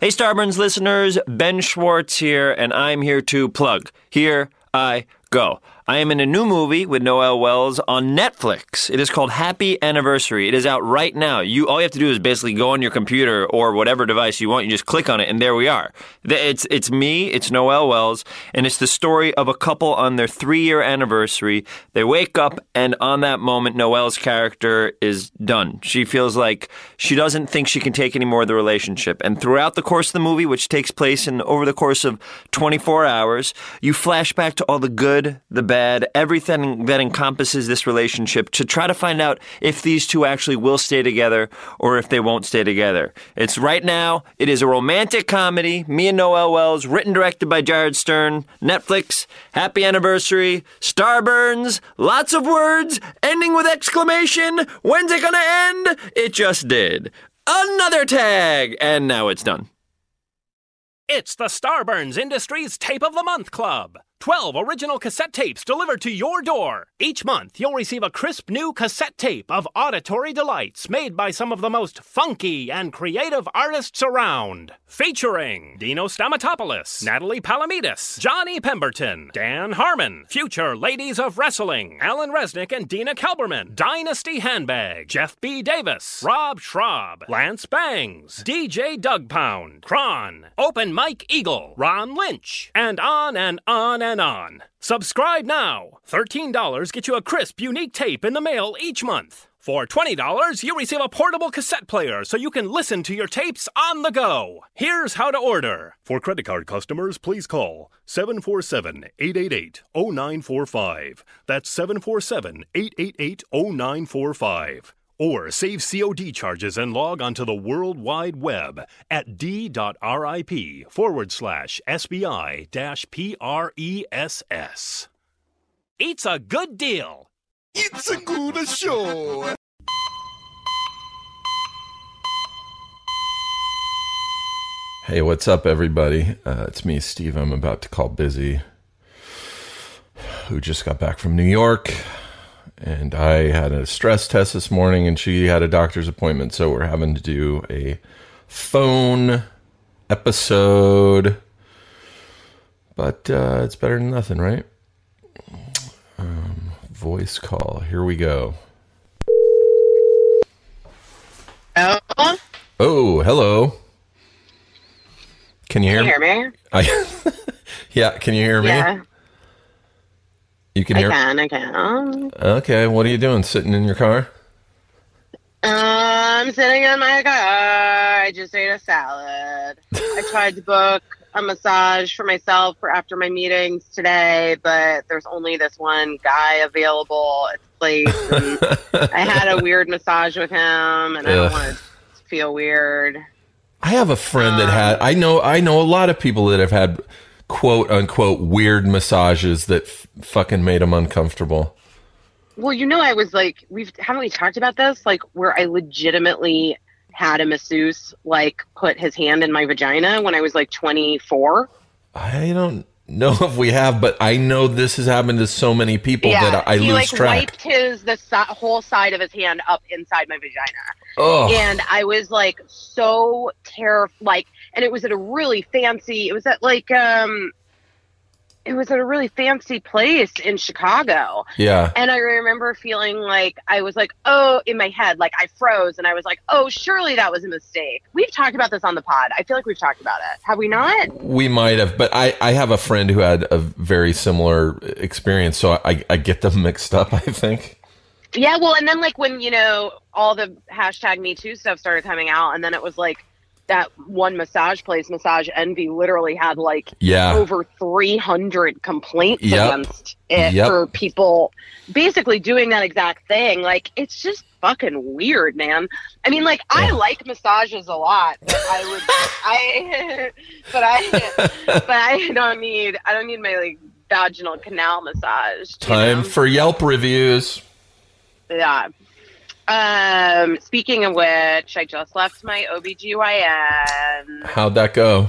Hey, Starburns listeners, Ben Schwartz here, and I'm here to plug. Here I go. I am in a new movie with Noel Wells on Netflix. It is called Happy Anniversary. It is out right now. You all you have to do is basically go on your computer or whatever device you want. You just click on it, and there we are. It's it's me. It's Noel Wells, and it's the story of a couple on their three year anniversary. They wake up, and on that moment, Noel's character is done. She feels like she doesn't think she can take any more of the relationship. And throughout the course of the movie, which takes place in over the course of 24 hours, you flash back to all the good, the bad everything that encompasses this relationship to try to find out if these two actually will stay together or if they won't stay together. It's right now, it is a romantic comedy, me and Noel Wells, written directed by Jared Stern, Netflix, happy anniversary, Starburns, lots of words, ending with exclamation, when's it gonna end? It just did. Another tag, and now it's done. It's the Starburns Industries Tape of the Month Club. 12 original cassette tapes delivered to your door. Each month, you'll receive a crisp new cassette tape of auditory delights made by some of the most funky and creative artists around. Featuring Dino Stamatopoulos, Natalie Palamides, Johnny Pemberton, Dan Harmon, future Ladies of Wrestling, Alan Resnick and Dina Kelberman, Dynasty Handbag, Jeff B. Davis, Rob Schrab, Lance Bangs, DJ Doug Pound, Kron, Open Mike Eagle, Ron Lynch, and on and on and on. Subscribe now. $13 get you a crisp, unique tape in the mail each month. For $20, you receive a portable cassette player so you can listen to your tapes on the go. Here's how to order. For credit card customers, please call 747 888 0945. That's 747 888 0945 or save COD charges and log onto the World Wide Web at d.rip forward slash SBI dash PRESS. It's a good deal. It's a good show. Hey, what's up, everybody? Uh, it's me, Steve. I'm about to call Busy, who just got back from New York. And I had a stress test this morning, and she had a doctor's appointment. So we're having to do a phone episode. But uh, it's better than nothing, right? Um, voice call. Here we go. Hello? Oh, hello. Can you hear, you hear me? I, yeah, can you hear me? Yeah, You can I hear can, I can. Okay, what are you doing? Sitting in your car? Uh, I'm sitting in my car. I just ate a salad. I tried to book a massage for myself for after my meetings today, but there's only this one guy available at the place. And I had a weird massage with him, and I don't want to feel weird. I have a friend that um, had I know I know a lot of people that have had quote unquote weird massages that f- fucking made him uncomfortable. Well, you know, I was like, we've haven't we talked about this? Like, where I legitimately had a masseuse like put his hand in my vagina when I was like 24. I don't know if we have, but I know this has happened to so many people that I he lose like track. wiped his the si- whole side of his hand up inside my vagina, Oh, and I was like so terrified. Like, and it was at a really fancy. It was at like um, it was at a really fancy place in Chicago. yeah. And I remember feeling like I was like, oh, in my head, like I froze and I was like, oh, surely that was a mistake. We've talked about this on the pod. I feel like we've talked about it. Have we not? We might have, but I, I have a friend who had a very similar experience, so I, I get them mixed up, I think. Yeah, well, and then like when, you know, all the hashtag Me Too stuff started coming out, and then it was like that one massage place, Massage Envy, literally had like Yeah. over 300 complaints Yep. against it Yep. for people basically doing that exact thing. Like, it's just fucking weird, man. I mean, like, I like massages a lot, but I would, I, but I, but I don't need, I don't need my like vaginal canal massage. Time know? for Yelp reviews. Yeah. Um, speaking of which, I just left my OBGYN. How'd that go?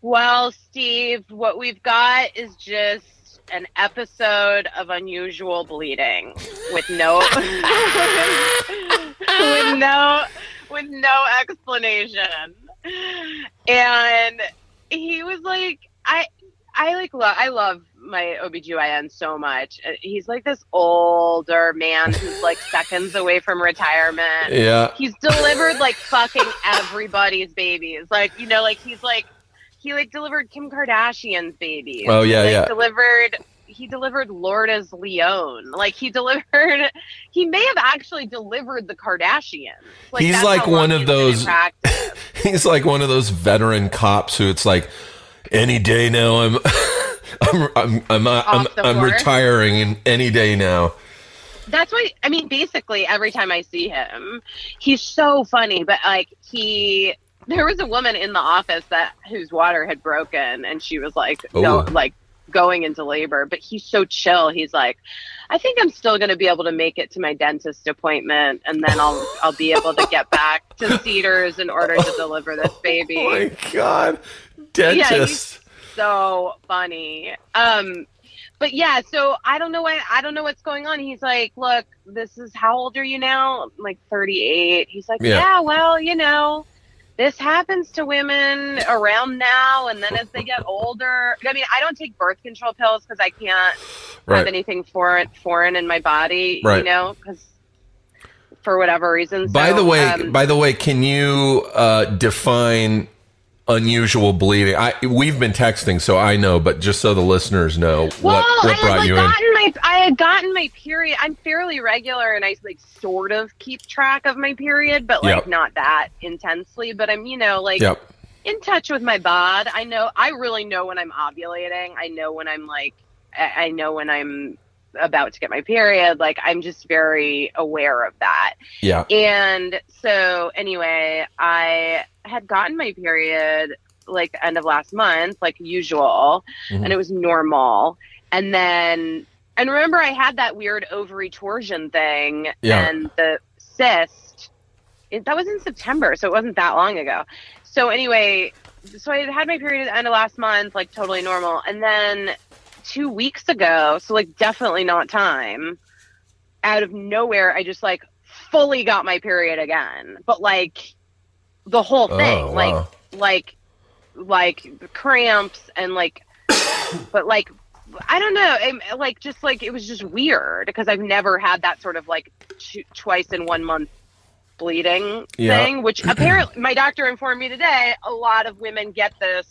Well, Steve, what we've got is just an episode of unusual bleeding with no with no with no explanation. And he was like, I, I like love, I love my OBGYN so much. Uh, He's like this older man who's like seconds away from retirement. Yeah. He's delivered like fucking everybody's babies. Like, you know, like he's like, he like delivered Kim Kardashian's baby. Oh, yeah, He, like, yeah. Delivered, he delivered Lourdes Leon. Like he delivered, he may have actually delivered the Kardashians. Like, He's like one of he's been in those- He's like one of those veteran cops who it's like any day now I'm I'm I'm I'm uh, I'm, Off the I'm retiring in any day now. That's why I mean basically every time I see him, he's so funny, but like he there was a woman in the office that whose water had broken and she was like Ooh. like going into labor, but he's so chill. He's like I think I'm still going to be able to make it to my dentist appointment and then I'll I'll be able to get back to Cedars in order to deliver this baby. Oh my god. Dentist. So funny. Um, but yeah, so I don't know why I don't know what's going on. He's like, look, this is how old are you now? I'm like 38. He's like, Yeah. yeah, well, you know, this happens to women around now, and then as they get older. I mean, I don't take birth control pills because I can't have anything foreign foreign in my body. Right. You know, because for whatever reason. By So, the way, um, by the way, can you uh, define unusual bleeding? I we've been texting, so I know, but just so the listeners know, Well, what what brought like you in? gotten my I had gotten my period. I'm fairly regular, and I like sort of keep track of my period, but like Yep. not that intensely. But I'm you know like Yep. in touch with my bod. I know I really know when I'm ovulating. I know when I'm like I know when I'm about to get my period. Like I'm just very aware of that. Yeah. And so, anyway, I had gotten my period like the end of last month, like usual, Mhm. and it was normal. And then, and remember, I had that weird ovary torsion thing, Yeah. and the cyst. It, that was in September, so it wasn't that long ago. So anyway, so I had my period at the end of last month, like totally normal, and then two weeks ago, so like definitely not time. Out of nowhere, I just like fully got my period again, but like the whole oh, thing, Oh, like wow. like like the cramps and like, but like I don't know, it, like just like it was just weird because I've never had that sort of like t- twice in one month bleeding Yeah. thing, which apparently my doctor informed me today. A lot of women get this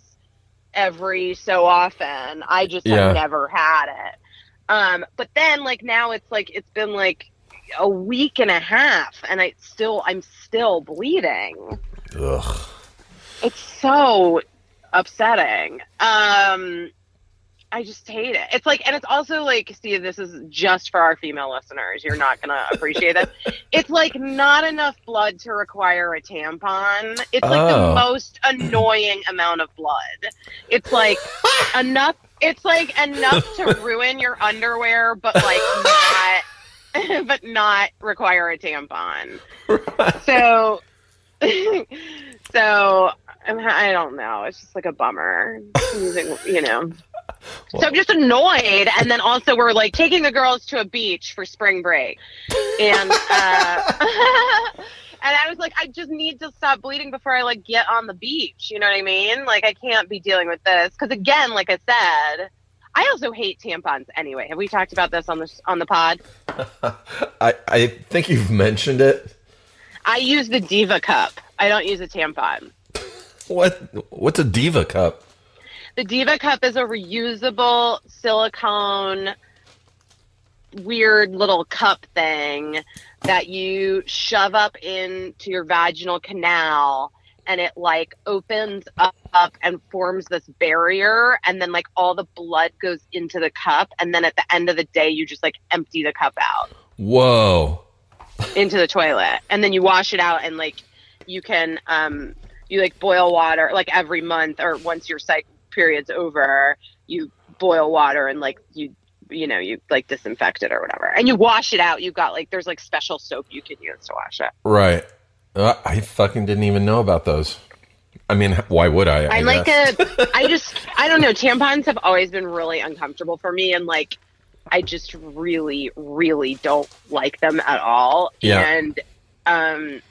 every so often. I just Yeah. have never had it. Um, but then like now it's like it's been like a week and a half, and I still I'm still bleeding. Ugh. It's so upsetting. Um, I just hate it. It's like, and it's also like, see, this is just for our female listeners. You're not gonna appreciate this. It's like not enough blood to require a tampon. It's like Oh. the most annoying amount of blood. It's like enough. It's like enough to ruin your underwear, but like not, but not require a tampon. So, so I'm, I don't know. It's just like a bummer. Using, you know. So I'm just annoyed, and then also we're like taking the girls to a beach for spring break, and uh, and I was like, I just need to stop bleeding before I like get on the beach. You know what I mean? Like I can't be dealing with this because again, like I said, I also hate tampons. Anyway, have we talked about this on the on the pod? I I think you've mentioned it. I use the Diva cup. I don't use a tampon. What what's a diva cup? The Diva cup is a reusable silicone weird little cup thing that you shove up into your vaginal canal and it like opens up, up and forms this barrier and then like all the blood goes into the cup and then at the end of the day you just like empty the cup out Whoa. into the toilet and then you wash it out and like you can um you like boil water like every month or once your cycle period's over you boil water and like you you know you like disinfect it or whatever and you wash it out you've got like there's like special soap you can use to wash it Right. Uh, I fucking didn't even know about those. I mean, why would I? I i'm like guess. a i just i don't know tampons have always been really uncomfortable for me and like i just really really don't like them at all Yeah. and um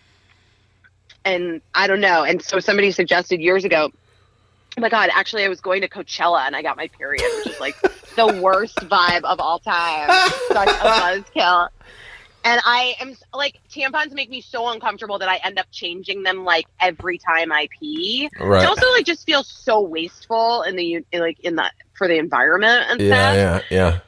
and I don't know. And so somebody suggested years ago. Oh my god! Actually, I was going to Coachella and I got my period, which is like the worst vibe of all time. Such a buzzkill. And I am like tampons make me so uncomfortable that I end up changing them like every time I pee. Right. It also like just feels so wasteful in the in, like in the for the environment and Yeah, stuff. yeah, yeah.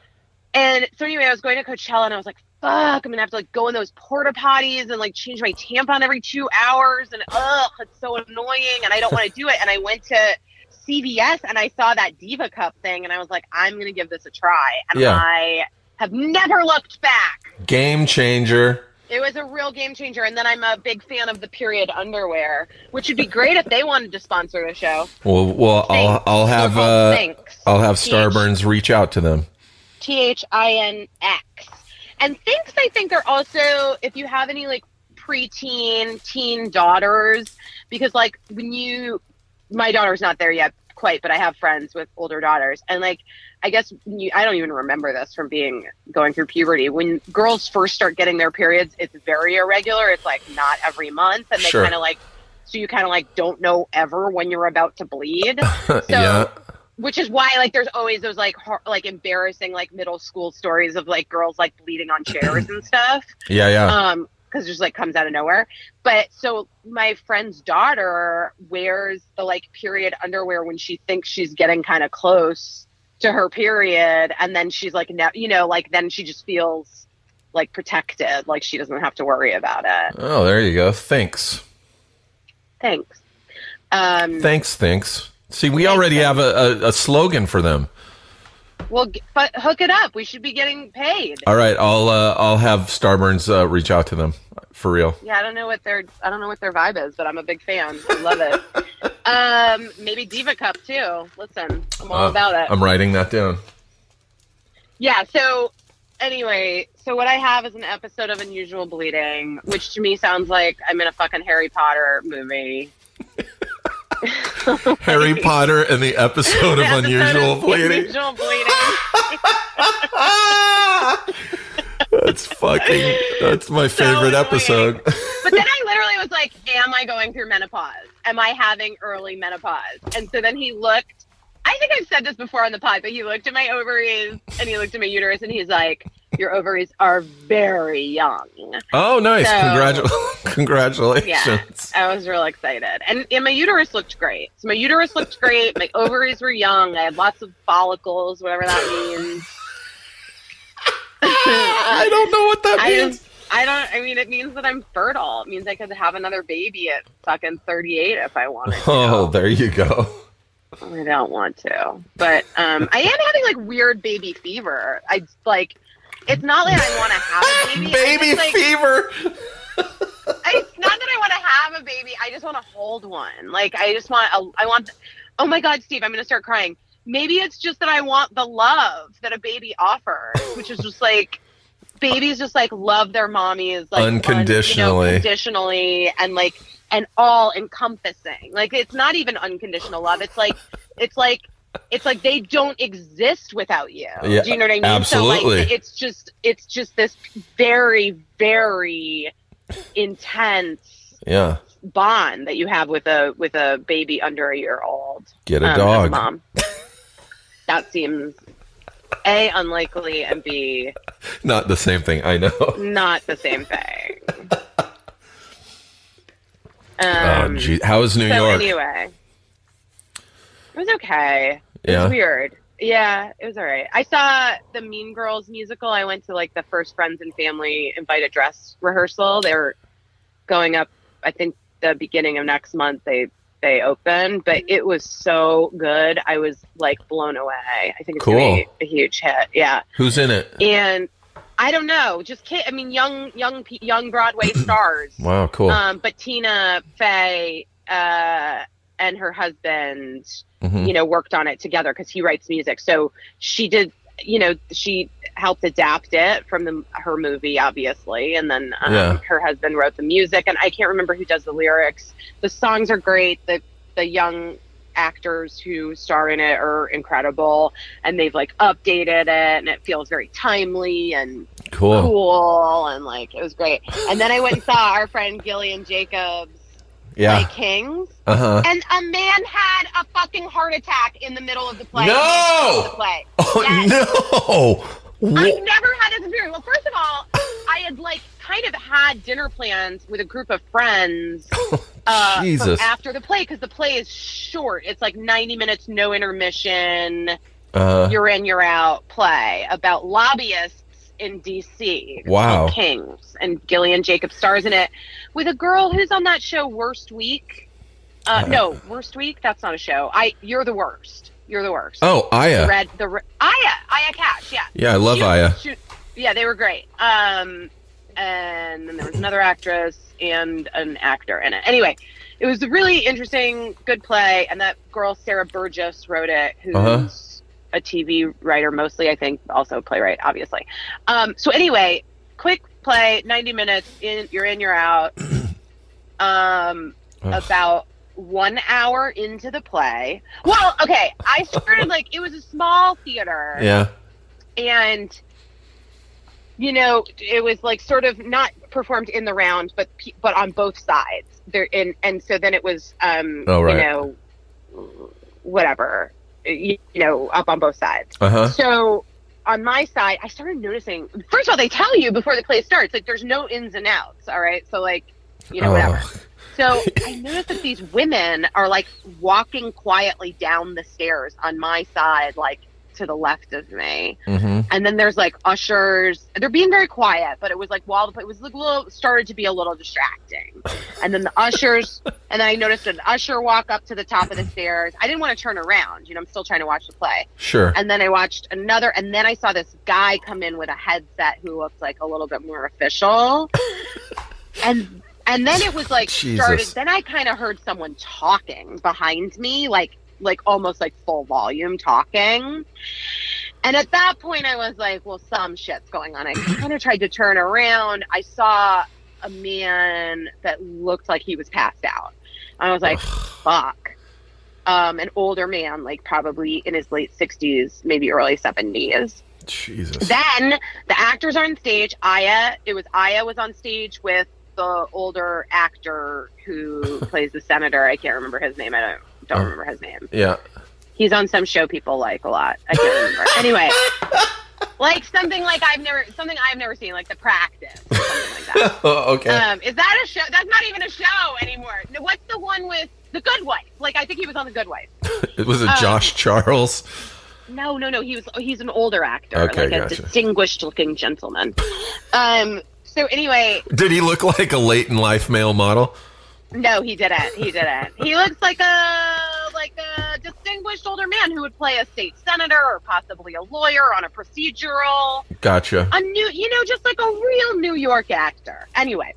And so anyway, I was going to Coachella and I was like, fuck, I'm gonna have to like go in those porta potties and like change my tampon every two hours and ugh, it's so annoying and I don't want to do it. And I went to CVS and I saw that Diva Cup thing and I was like, I'm gonna give this a try. And Yeah. I have never looked back. Game changer. It was a real game changer. And then I'm a big fan of the period underwear, which would be great if they wanted to sponsor the show. Well, well, I'll I'll have uh. I'll have Starburns reach out to them. T H I N X. And Thinx, I think, are also, if you have any like preteen, teen daughters, because like when you, my daughter's not there yet quite, but I have friends with older daughters. And like, I guess you, I don't even remember this from being going through puberty. When girls first start getting their periods, it's very irregular. It's like not every month. And they Sure. kind of like, so you kind of like don't know ever when you're about to bleed yeah. which is why like there's always those like hor- like embarrassing like middle school stories of like girls like bleeding on chairs and stuff Yeah, yeah. um because it just like comes out of nowhere but so my friend's daughter wears the like period underwear when she thinks she's getting kind of close to her period and then she's like no you know like then she just feels like protected like she doesn't have to worry about it oh, there you go. Thanks. thanks um Thanks, thanks. See, we already have a, a, a slogan for them. Well but hook it up we should be getting paid All right, I'll uh, I'll have Starburns uh, reach out to them for real. Yeah, I don't know what their I don't know what their vibe is, but I'm a big fan. I love it. um, maybe Diva Cup too. Listen, I'm all Uh, about it. I'm writing that down. yeah. So anyway, so what I have is an episode of Unusual Bleeding, which to me sounds like I'm in a fucking Harry Potter movie. Harry Potter and the episode of episode Unusual of Bleeding. Unusual Bleeding. That's fucking. That's my favorite annoying. episode. But then I literally was like, Am I going through menopause? Am I having early menopause? And so then he looked, I think I've said this before on the pod, but he looked at my ovaries and he looked at my uterus and he's like, Your ovaries are very young. Oh, nice! So- Congratu- congratulations. Yeah. I was real excited. And, and my uterus looked great. So my uterus looked great. My ovaries were young. I had lots of follicles, whatever that means. I don't know what that I means. I don't, I mean, it means that I'm fertile. It means I could have another baby at fucking 38 if I wanted to. Oh, there you go. I don't want to, but um, I am having like weird baby fever. I like, it's not like I want to have a baby. Baby just, like, fever. It's not that I want to have a baby. I just want to hold one. Like I just want a, I want. Oh my God, Steve, I'm gonna start crying. Maybe it's just that I want the love that a baby offers, which is just like babies just like love their mommies like Unconditionally. un- you know, conditionally, and like and all encompassing. Like it's not even unconditional love. It's like it's like it's like they don't exist without you. Yeah, Do you know what I mean? So absolutely. like it's just it's just this very very intense Yeah. bond that you have with a with a baby under a year old. Get a um, dog. mom. that seems a unlikely and b Not the same thing. I know. not the same thing. oh, Um, gee. How is New so York? anyway, it was okay. It Yeah? was weird. Yeah, it was all right. I saw the Mean Girls musical. I went to like the first friends and family invited dress rehearsal. They were going up. I think the beginning of next month they they open, but it was so good. I was like blown away. I think it's Cool. be a huge hit. Yeah, Who's in it? and I don't know, just kid. I mean, young young young Broadway stars. Wow, cool. Um, but Tina Fey uh, and her husband, Mhm. you know, worked on it together because he writes music. So she did, you know, she helped adapt it from the, her movie, obviously, and then um, Yeah. her husband wrote the music. And I can't remember who does the lyrics. The songs are great. The the young actors who star in it are incredible, and they've like updated it, and it feels very timely and cool. cool and like it was great. And then I went and saw our friend Gillian Jacobs Yeah. play Kings, Uh huh. and a man had a fucking heart attack in the middle of the play. No! The the play. Oh Yes. no! I've never had this experience. Well, first of all, I had like kind of had dinner plans with a group of friends uh, from Jesus. after the play because the play is short. It's like 90 minutes, no intermission, Uh, you're in, you're out play about lobbyists in D.C. Wow. Kings, and Gillian Jacobs stars in it with a girl who's on that show Worst Week. Uh, no, Worst Week. That's not a show. I. You're the worst. You're the worst. oh, Aya. Red the re- Aya Aya Cash. Yeah. Yeah, I love She- Aya. she- yeah, they were great. Um, and then there was another actress and an actor in it. Anyway, it was a really interesting, good play. And that girl Sarah Burgess wrote it, who's Uh-huh. A TV writer mostly, I think, also a playwright, obviously. Um, so anyway, quick play, ninety minutes. In you're in, you're out. Um, Ugh. about one hour into the play. Well, okay, I started like it was a small theater Yeah. and you know it was like sort of not performed in the round but but on both sides there and and so then it was um Oh, right. you know whatever you, know up on both sides. Uh huh. so on my side i started noticing first of all they tell you before the play starts like there's no ins and outs all right? So like you know whatever. Oh, so I noticed that these women are like walking quietly down the stairs on my side, like to the left of me. hmm And then there's like ushers. They're being very quiet, but it was like while the it was like a little started to be a little distracting. And then the ushers, and then I noticed an usher walk up to the top of the stairs. I didn't want to turn around. You know, I'm still trying to watch the play. Sure. And then I watched another, and then I saw this guy come in with a headset who looked like a little bit more official. and and then it was like Jesus. started. Then I kind of heard someone talking behind me, like like almost like full volume talking. And at that point, I was like, well, some shit's going on. I kind of tried to turn around. I saw a man that looked like he was passed out. I was like, fuck. Um, an older man, like probably in his late 60s, maybe early 70s. Jesus. Then the actors are on stage. Aya, it was Aya was on stage with the older actor who plays the senator. I can't remember his name. I don't don't Oh. remember his name. yeah. He's on some show people like a lot. I can't remember. anyway, like something like I've never something I've never seen, like The Practice, or something like that. Oh, okay. Um, is that a show? That's not even a show anymore. What's the one with the Good Wife? Like I think he was on the Good Wife. it was a um, Josh Charles. No, no, no. He was he's an older actor, Okay, like a gotcha. distinguished looking gentleman. Um. So anyway, Did he look like a late in life male model? No, he didn't. He didn't. He looks like a like a distinguished older man who would play a state senator or possibly a lawyer on a procedural. Gotcha. a new, you know, just like a real New York actor. Anyway,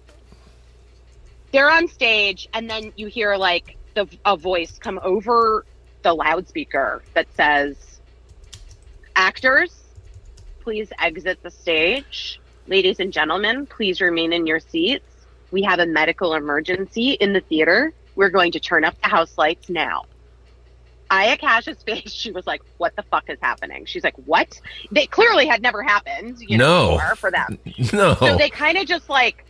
they're on stage, and then you hear like the a voice come over the loudspeaker that says, "Actors, please exit the stage. Ladies and gentlemen, please remain in your seats. We have a medical emergency in the theater. We're going to turn up the house lights now." Aya Cash's face, she was like, "What the fuck is happening?" She's like, "What?" They clearly had never happened, you know, No. before for them. No. So they kind of just like,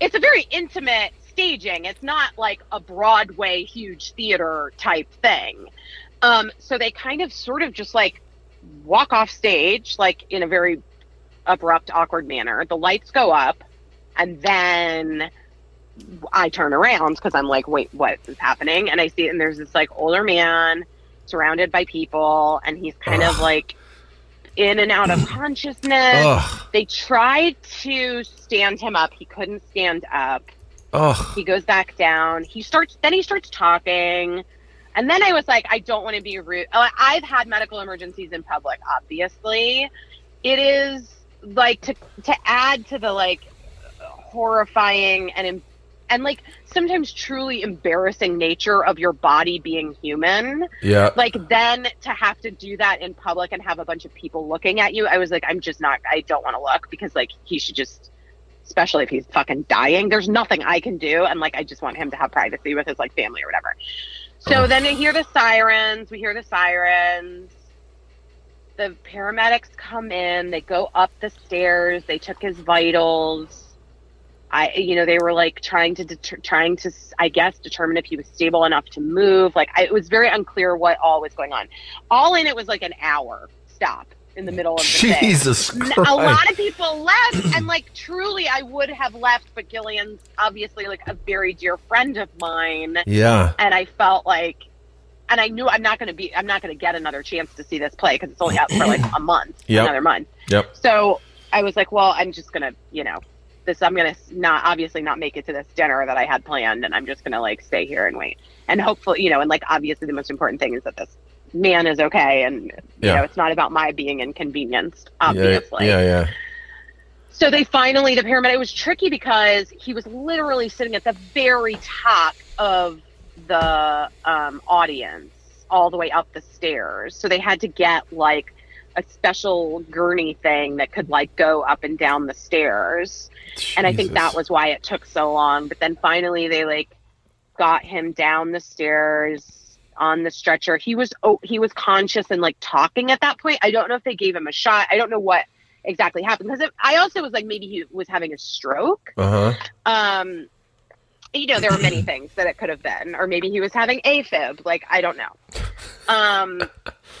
it's a very intimate staging. It's not like a Broadway huge theater type thing. Um, so they kind of sort of just like walk off stage, like in a very abrupt, awkward manner. The lights go up, and then I turn around because I'm like, wait, what is happening? And I see, and there's this like older man surrounded by people, and he's kind of like in and out of consciousness. Ugh. They tried to stand him up. He couldn't stand up. Ugh. He goes back down. He starts. Then he starts talking, and then I was like, I don't want to be rude. Oh, I've had medical emergencies in public. Obviously, it is like to to add to the like horrifying and and like sometimes truly embarrassing nature of your body being human. Yeah. like then to have to do that in public and have a bunch of people looking at you i was like i'm just not i don't want to look because like he should just especially if he's fucking dying there's nothing i can do and like i just want him to have privacy with his like family or whatever. So then we hear the sirens we hear the sirens. The paramedics come in they go up the stairs they took his vitals I, you know, they were like trying to deter- trying to, I guess, determine if he was stable enough to move. Like, I, it was very unclear what all was going on. All in, it was like an hour stop in the middle of the. Jesus Christ. A lot of people left, and like truly, I would have left, but Gillian's obviously like a very dear friend of mine, yeah. and I felt like, and I knew I'm not going to be, I'm not going to get another chance to see this play because it's only out for like a month, Yep. another month. Yep. So I was like, well, I'm just gonna, you know, this I'm gonna not obviously not make it to this dinner that I had planned, and I'm just gonna like stay here and wait, and hopefully, you know, and like obviously the most important thing is that this man is okay, and you Yeah. know, it's not about my being inconvenienced, Yeah, obviously. yeah, yeah. So they finally, the paramedic, it was tricky because he was literally sitting at the very top of the um, audience, all the way up the stairs. So they had to get like a special gurney thing that could like go up and down the stairs. And I think that was why it took so long. But then finally they like got him down the stairs on the stretcher. He was oh, he was conscious and like talking at that point. I don't know if they gave him a shot. I don't know what exactly happened because I also was like maybe he was having a stroke. Uh huh. Um you know, there were many things that it could have been, or maybe he was having AFib. Like I don't know. Um,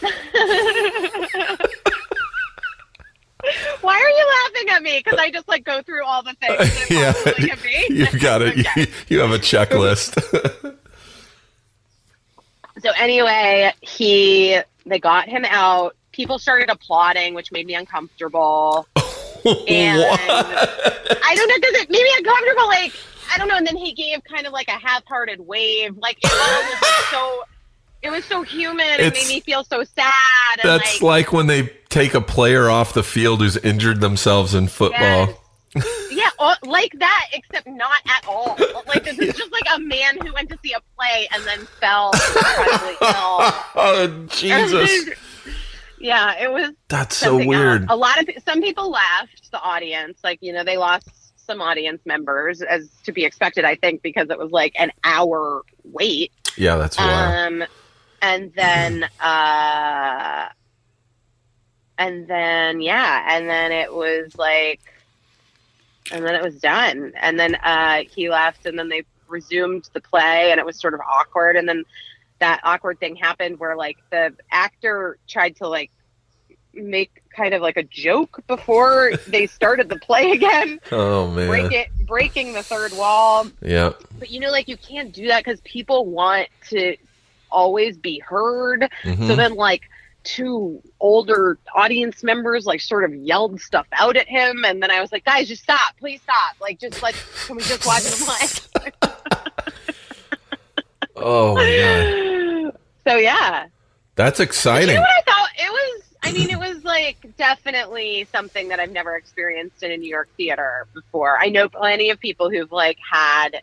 why are you laughing at me? Because I just like go through all the things. That Yeah. You've got it. Okay. You, you have a checklist. So anyway, he they got him out. People started applauding, which made me uncomfortable. And I don't know, because it made me uncomfortable. Like I don't know. And then he gave kind of like a half-hearted wave. Like it was like so. It was so human. It It's- made me feel so sad. And That's like, like when they take a player off the field who's injured themselves in football. Yes. yeah, all, like that, except not at all. Like this is just like a man who went to see a play and then fell incredibly ill. Oh Jesus, yeah, it was that's so weird. else. A lot of some people left the audience. Like you know, they lost some audience members, as to be expected, I think, because it was like an hour wait. Yeah, that's wild. Um, and then, uh, and then, yeah, and then it was like, and then it was done. And then uh, he left, and then they resumed the play, and it was sort of awkward. And then that awkward thing happened where like the actor tried to like make kind of like a joke before they started the play again, oh man. break it, breaking the third wall. Yeah. But you know, like you can't do that because people want to always be heard. Mhm. So then, like, two older audience members like sort of yelled stuff out at him, and then I was like, "Guys, just stop! Please stop! Like, just like, can we just watch the oh my god, so yeah, that's you exciting. know what I thought? It was. I mean, it was like definitely something that I've never experienced in a New York theater before. I know plenty of people who've like had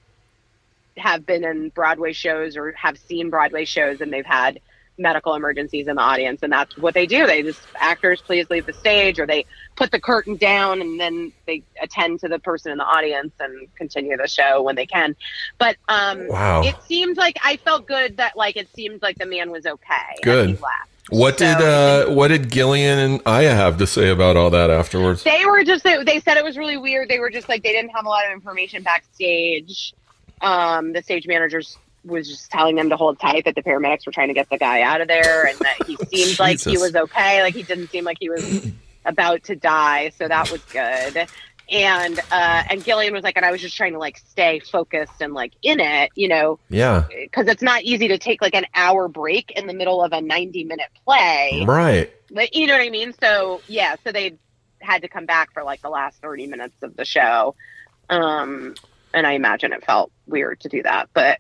have been in Broadway shows or have seen Broadway shows and they've had medical emergencies in the audience and that's what they do. They just actors please leave the stage or they put the curtain down and then they attend to the person in the audience and continue the show when they can. But um Wow. it seemed like I felt good that like it seemed like the man was okay. Good. he left. What did uh what did Gillian and Aya have to say about all that afterwards? They were just they said it was really weird. They were just like they didn't have a lot of information backstage. Um, the stage managers was just telling them to hold tight that the paramedics were trying to get the guy out of there and that he seemed like he was okay. Like he didn't seem like he was about to die, so that was good. And uh, and Gillian was like, and I was just trying to like stay focused and like in it, you know, Yeah. because it's not easy to take like an hour break in the middle of a ninety minute play. Right. But you know what I mean? So yeah, so they had to come back for like the last 30 minutes of the show. Um, and I imagine it felt weird to do that, but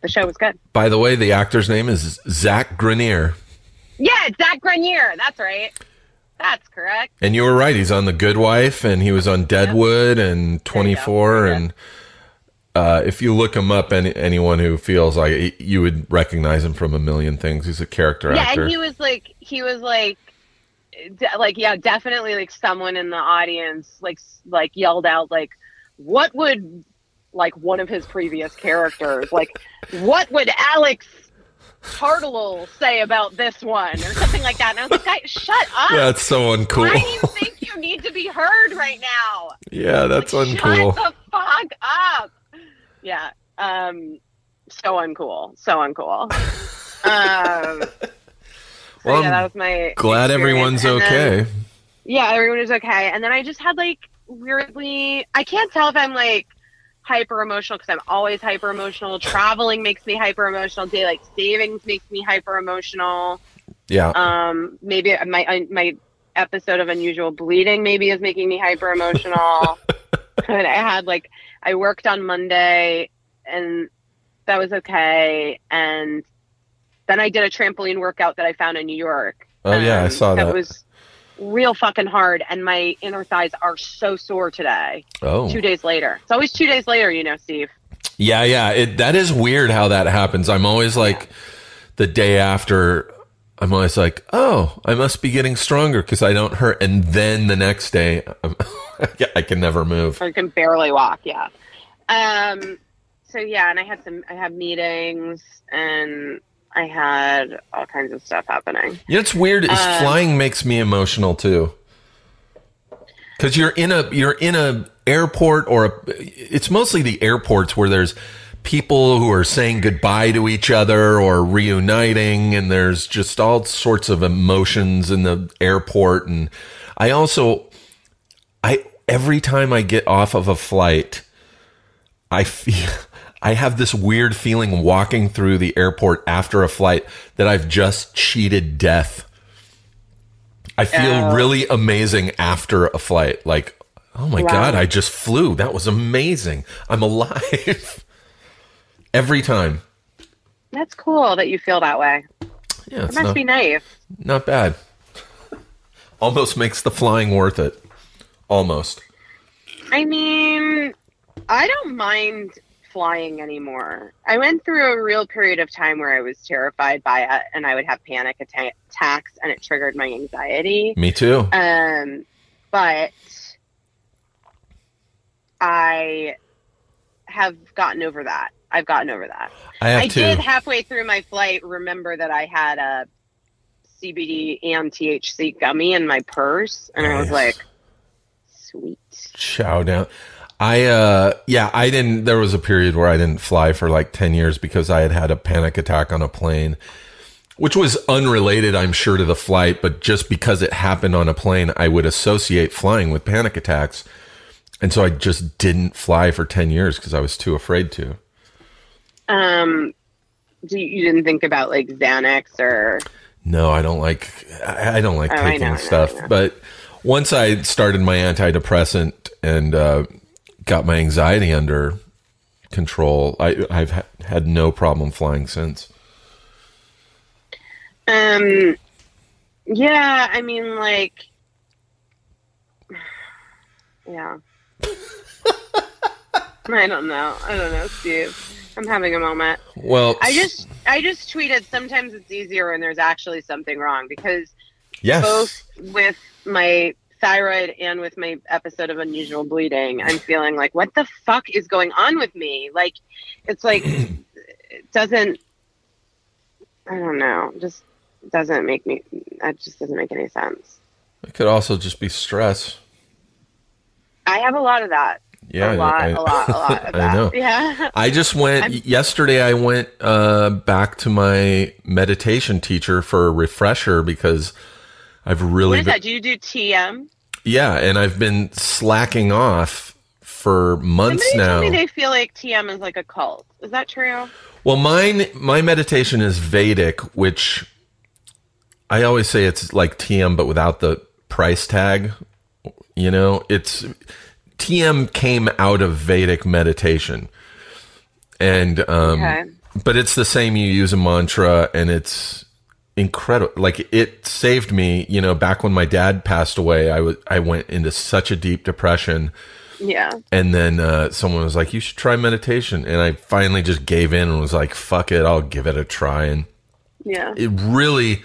the show was good. By the way, the actor's name is Zach Grenier. Yeah, Zach Grenier. That's right. That's correct. And you were right. He's on The Good Wife, and he was on Deadwood and 24. And uh, if you look him up, any, anyone who feels like it, you would recognize him from a million things. He's a character Yeah, actor. and he was like, he was like, de- like yeah, definitely like someone in the audience like like yelled out like, what would like one of his previous characters like, what would Alex Tartlel say about this one or something like that? And I was like, guys, shut up. Yeah, that's so uncool. Why do you think you need to be heard right now. Yeah, that's uncool. Shut the fuck up. Yeah. Um. So uncool. So uncool. um. So Well, yeah, that was my. Glad experience. everyone's And then- okay. yeah, everyone is okay. And then I just had like weirdly, I can't tell if I'm like hyper emotional because I'm always hyper emotional. Traveling makes me hyper emotional. Daylight savings makes me hyper emotional. Yeah. Um, maybe my my episode of unusual bleeding maybe is making me hyper emotional. and I had like I worked on Monday and that was okay. And then I did a trampoline workout that I found in New York. oh yeah, I Um, saw that. That was real fucking hard, and my inner thighs are so sore today. oh. Two days later, it's always two days later, you know, Steve. Yeah, yeah. It that is weird how that happens. I'm always like the day after I'm always like, "Oh, I must be getting stronger because I don't hurt." And then the next day, I'm, I can never move. I can barely walk. Yeah. Um. So yeah, and I had some. I have meetings, and I had all kinds of stuff happening. You know, it's weird. Is Um, flying makes me emotional too. Because you're in a you're in a airport or a, it's mostly the airports where there's people who are saying goodbye to each other or reuniting, and there's just all sorts of emotions in the airport. And I also, I every time I get off of a flight, I feel I have this weird feeling walking through the airport after a flight that I've just cheated death. I feel Oh. really amazing after a flight. Like, oh my Wow. god, I just flew. That was amazing. I'm alive. Every time. That's cool that you feel that way. Yeah, It must not, be nice. not bad. Almost makes the flying worth it. Almost. I mean, I don't mind flying anymore. I went through a real period of time where I was terrified by it and I would have panic atta- attacks and it triggered my anxiety. Me too. Um, but I have gotten over that. I've gotten over that. I I did halfway through my flight remember that I had a CBD and THC gummy in my purse, and I was like, "Sweet." chow down. I uh yeah, I didn't there was a period where I didn't fly for like 10 years because I had had a panic attack on a plane which was unrelated I'm sure to the flight, but just because it happened on a plane, I would associate flying with panic attacks. And so I just didn't fly for 10 years because I was too afraid to. Um, do you, didn't think about like Xanax or? No, I don't like I don't like Oh, taking know, stuff. Know. But once I started my antidepressant and uh, got my anxiety under control, I, I've ha- had no problem flying since. Um, yeah, I mean, like, yeah. I don't know. I don't know, Steve. I'm having a moment. Well, I just, I just tweeted. Sometimes it's easier when there's actually something wrong because yes, both with my thyroid and with my episode of unusual bleeding, I'm feeling like, what the fuck is going on with me? Like, it's like, it doesn't, I don't know, just doesn't make me, that just doesn't make any sense. it could also just be stress. I have a lot of that. Yeah, a lot, I, a lot, a lot of that. I know. Yeah. I just went I'm- yesterday. I went uh, back to my meditation teacher for a refresher because I've really What is been- that? Do you do TM? yeah, and I've been slacking off for months Somebody now. told me they feel like TM is like a cult. Is that true? Well, mine, my meditation is Vedic, which I always say it's like TM, but without the price tag. You know, it's TM came out of Vedic meditation, and um, Okay. but it's the same. You use a mantra, and it's incredible. Like it saved me. You know, back when my dad passed away, I was I went into such a deep depression Yeah. and then uh, someone was like, "You should try meditation," and I finally just gave in and was like, "Fuck it, I'll give it a try." And Yeah. it really,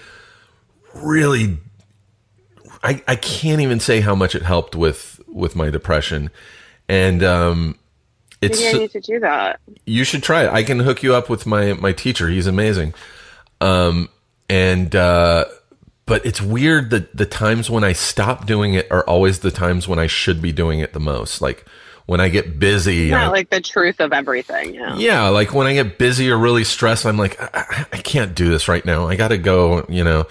really, I I can't even say how much it helped with with my depression, and um, it's Maybe I need to do that. you should try it. I can hook you up with my my teacher. He's amazing. Um, and uh, but it's weird that the times when I stop doing it are always the times when I should be doing it the most. Like when I get busy. Not I- like the truth of everything. Yeah. yeah, like when I get busy or really stressed, I'm like, I, I- I can't do this right now. I got to go, you know,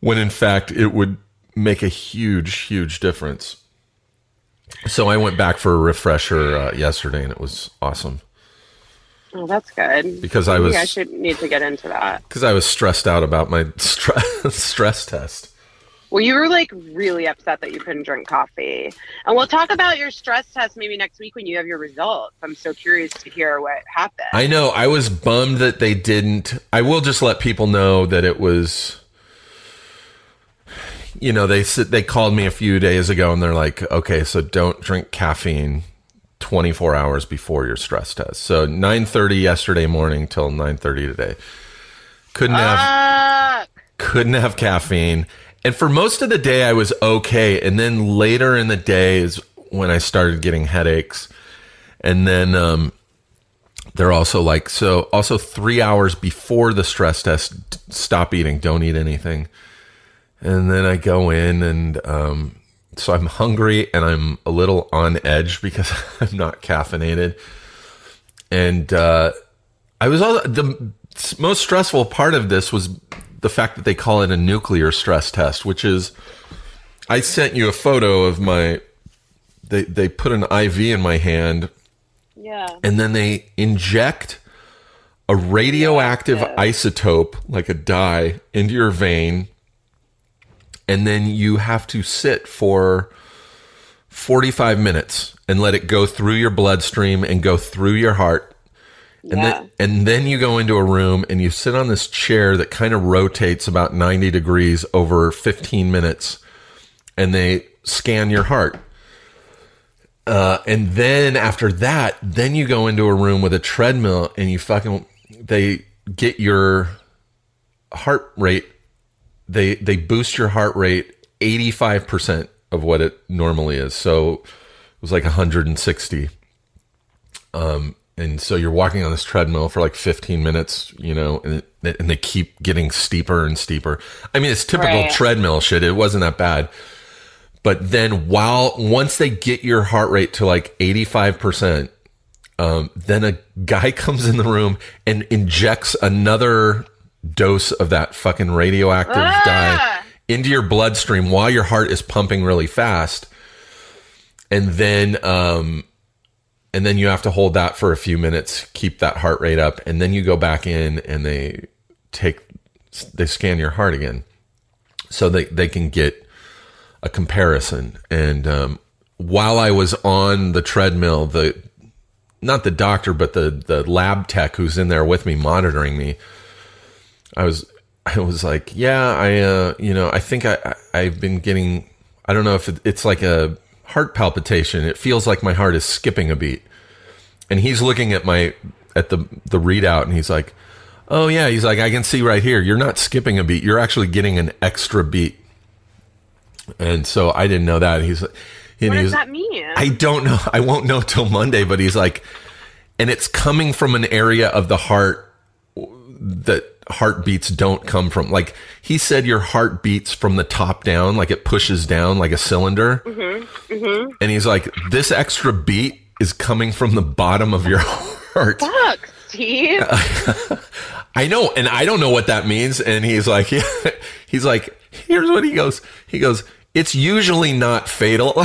when in fact it would make a huge, huge difference. So I went back for a refresher uh, yesterday and it was awesome Oh, that's good. because I Maybe was I should need to get into that. because I was stressed out about my stress stress test. Well, you were like really upset that you couldn't drink coffee. And we'll talk about your stress test maybe next week when you have your results. I'm so curious to hear what happened. I know. I was bummed that they didn't. I will just let people know that it was. You know, they they called me a few days ago and they're like, okay, so don't drink caffeine 24 hours before your stress test. So 9:30 yesterday morning till 9:30 today. Couldn't have Ah, couldn't have caffeine. And for most of the day, I was okay. And then later in the day is when I started getting headaches. And then um, they're also like, so also three hours before the stress test, stop eating, don't eat anything. And then I go in and um, so I'm hungry and I'm a little on edge because I'm not caffeinated. And uh, I was all the most stressful part of this was the fact that they call it a nuclear stress test, which is I sent you a photo of my they they put an IV in my hand yeah. and then they inject a radioactive isotope like a dye into your vein and then you have to sit for 45 minutes and let it go through your bloodstream and go through your heart and Yeah. then and then you go into a room and you sit on this chair that kind of rotates about 90 degrees over 15 minutes and they scan your heart uh, and then after that, then you go into a room with a treadmill and you fucking they get your heart rate. They they boost your heart rate eighty five percent of what it normally is. So it was like one hundred and sixty. Um, and so you're walking on this treadmill for like fifteen minutes, you know, and it, and they keep getting steeper and steeper. I mean, it's typical Right. treadmill shit. It wasn't that bad. But then while once they get your heart rate to like 85%, um, then a guy comes in the room and injects another dose of that fucking radioactive Ah! dye into your bloodstream while your heart is pumping really fast. And then um and then you have to hold that for a few minutes, keep that heart rate up, and then you go back in and they take they scan your heart again. So they, they can get a comparison. And um, while I was on the treadmill, the not the doctor, but the the lab tech who's in there with me monitoring me, I was I was like, yeah, I uh, you know, I think I, I I've been getting I don't know if it, it's like a heart palpitation. It feels like my heart is skipping a beat. And he's looking at my at the the readout and he's like, "Oh yeah, he's like I can see right here. You're not skipping a beat. You're actually getting an extra beat." And so I didn't know that. He's and What does that mean? I don't know. I won't know till Monday, but he's like, and it's coming from an area of the heart that heartbeats don't come from. Like he said, your heart beats from the top down, like it pushes down like a cylinder. And he's like, this extra beat is coming from the bottom of your heart. Fuck, Steve. I know, and I don't know what that means. And he's like, he's like, here's what he goes. He goes, it's usually not fatal.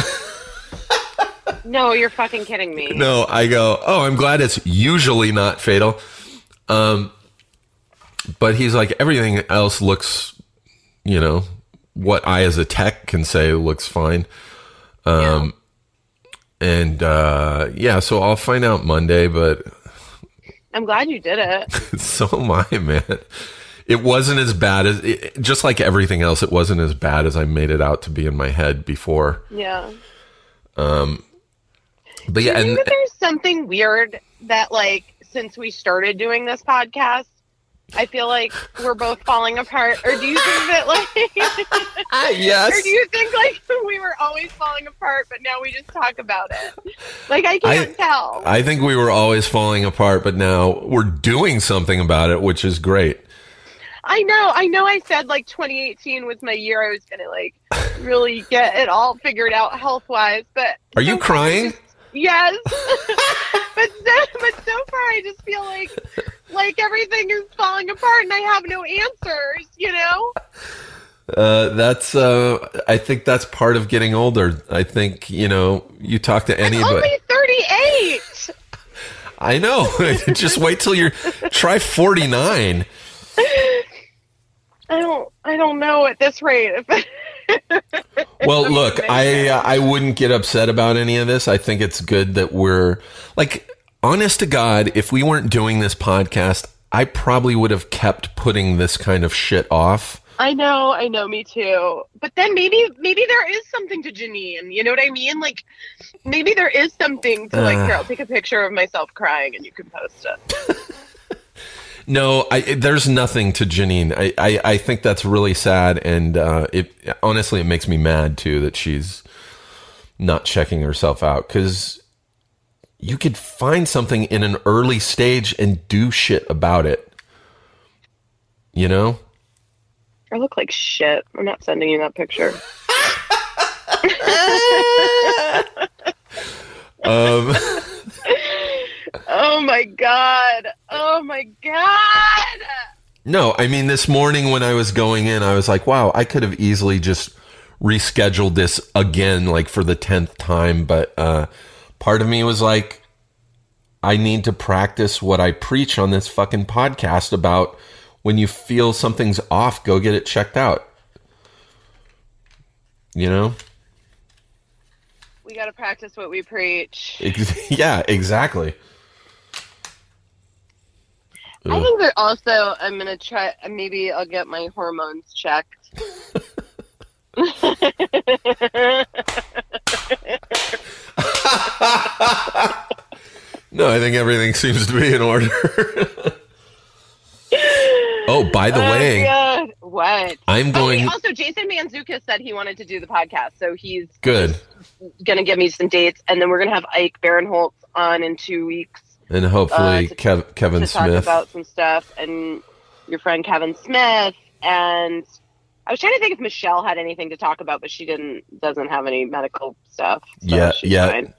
no, you're fucking kidding me. No, I go, oh, I'm glad it's usually not fatal. Um, but he's like, everything else looks, you know, what I as a tech can say looks fine. Um, and uh, yeah, so I'll find out Monday, but I'm glad you did it. so am I, man. It wasn't as bad as, it, just like everything else, it wasn't as bad as I made it out to be in my head before. Yeah. Um. But yeah, Do you and think that there's something weird that, like, since we started doing this podcast, I feel like we're both falling apart? Or do you think that, like, ah, yes. or do you think, like, we were always falling apart, but now we just talk about it? Like, I can't I- tell. I think we were always falling apart, but now we're doing something about it, which is great. I know, I know. I said like 2018 was my year. I was gonna like really get it all figured out health wise. But Are you so crying? just- Yes. but so, but so far, I just feel like like everything is falling apart, and I have no answers. You know. Uh, that's. Uh, I think that's part of getting older. I think you know. You talk to I'm anybody. only 38. I know. Just wait till you're. Try forty nine. I don't. I don't know at this rate. Well, look, I uh, I wouldn't get upset about any of this. I think it's good that we're like honest to God, if we weren't doing this podcast, I probably would have kept putting this kind of shit off. I know, I know, me too. But then maybe maybe there is something to Janine. You know what I mean? Like maybe there is something to like Uh. here, I'll take a picture of myself crying and you can post it. No, I, there's nothing to Janine. I, I, I think that's really sad, and uh, it honestly it makes me mad too that she's not checking herself out because you could find something in an early stage and do shit about it. You know. I look like shit. I'm not sending you that picture. Um, Oh my god. Oh my god. no, I mean this morning when I was going in, I was like, wow, I could have easily just rescheduled this again, like for the tenth time. But uh, part of me was like, I need to practice what I preach on this fucking podcast about when you feel something's off, go get it checked out. You know? We got to practice what we preach. Yeah, exactly. I think that also I'm going to try maybe I'll get my hormones checked. No, I think everything seems to be in order. oh, by the Oh, way, God. What? I'm Oh, going. wait, also, Jason Mantzoukas said he wanted to do the podcast, so he's Good. going to give me some dates, and then we're going to have Ike Barinholtz on in two weeks And hopefully, Uh, to- Kev- Kevin to talk Smith. about some stuff, and your friend Kevin Smith, and I was trying to think if Michelle had anything to talk about, but she didn't. Doesn't have any medical stuff. so Yeah, yeah. I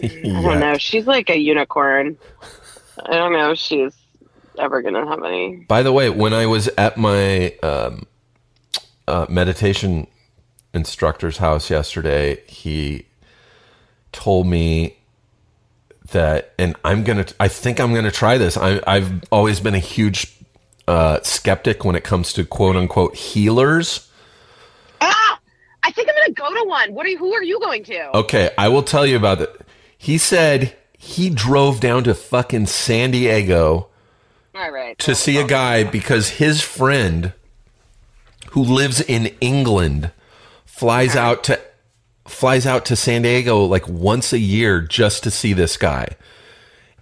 don't know. She's like a unicorn. I don't know if she's ever going to have any. By the way, when I was at my um, uh, meditation instructor's house yesterday, he told me that, and I'm gonna, I think I'm gonna try this. I, I've always been a huge uh, skeptic when it comes to quote unquote healers. Ah, I think I'm going to go to one. What are you? Who are you going to? Okay, I will tell you about it. He said he drove down to fucking San Diego All right. to see a guy because his friend who lives in England flies out to flies out to San Diego like once a year just to see this guy.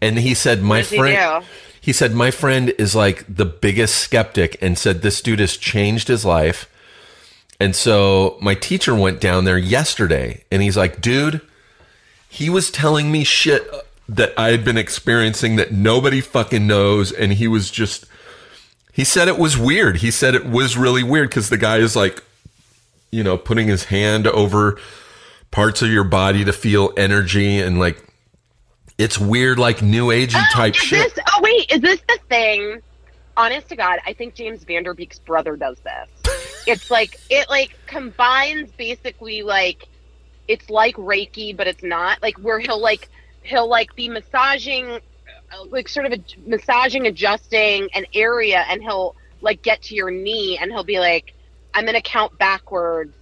And he said my he friend he said my friend is like the biggest skeptic and said this dude has changed his life. And so my teacher went down there yesterday and he's like, dude, he was telling me shit that I had been experiencing that nobody fucking knows. And he was just, he said it was weird. He said it was really weird because the guy is like, you know, putting his hand over parts of your body to feel energy and like, it's weird, like new agey type is shit. This, oh wait, is this the thing? Honest to God, I think James Van Der Beek's brother does this. it's like it like combines basically like it's like Reiki, but it's not like where he'll like he'll like be massaging, uh, like sort of a, massaging, adjusting an area, and he'll like get to your knee, and he'll be like, "I'm gonna count backwards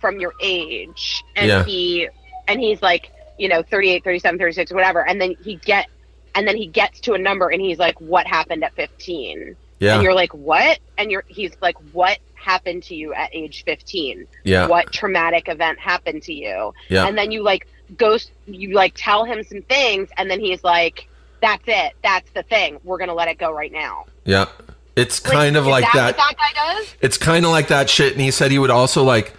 from your age," and Yeah. he and he's like, you know, 38, 37, 36, whatever, and then he get and then he gets to a number, and he's like, "What happened at 15?" Yeah. And you're like, "What?" And you're he's like, "What happened to you at age 15?" Yeah. what traumatic event happened to you Yeah. and then you like go you like tell him some things and then he's like that's it that's the thing we're gonna let it go right now Yeah. It's Like, kind of is like that, what that guy does it's kind of like that shit and he said he would also like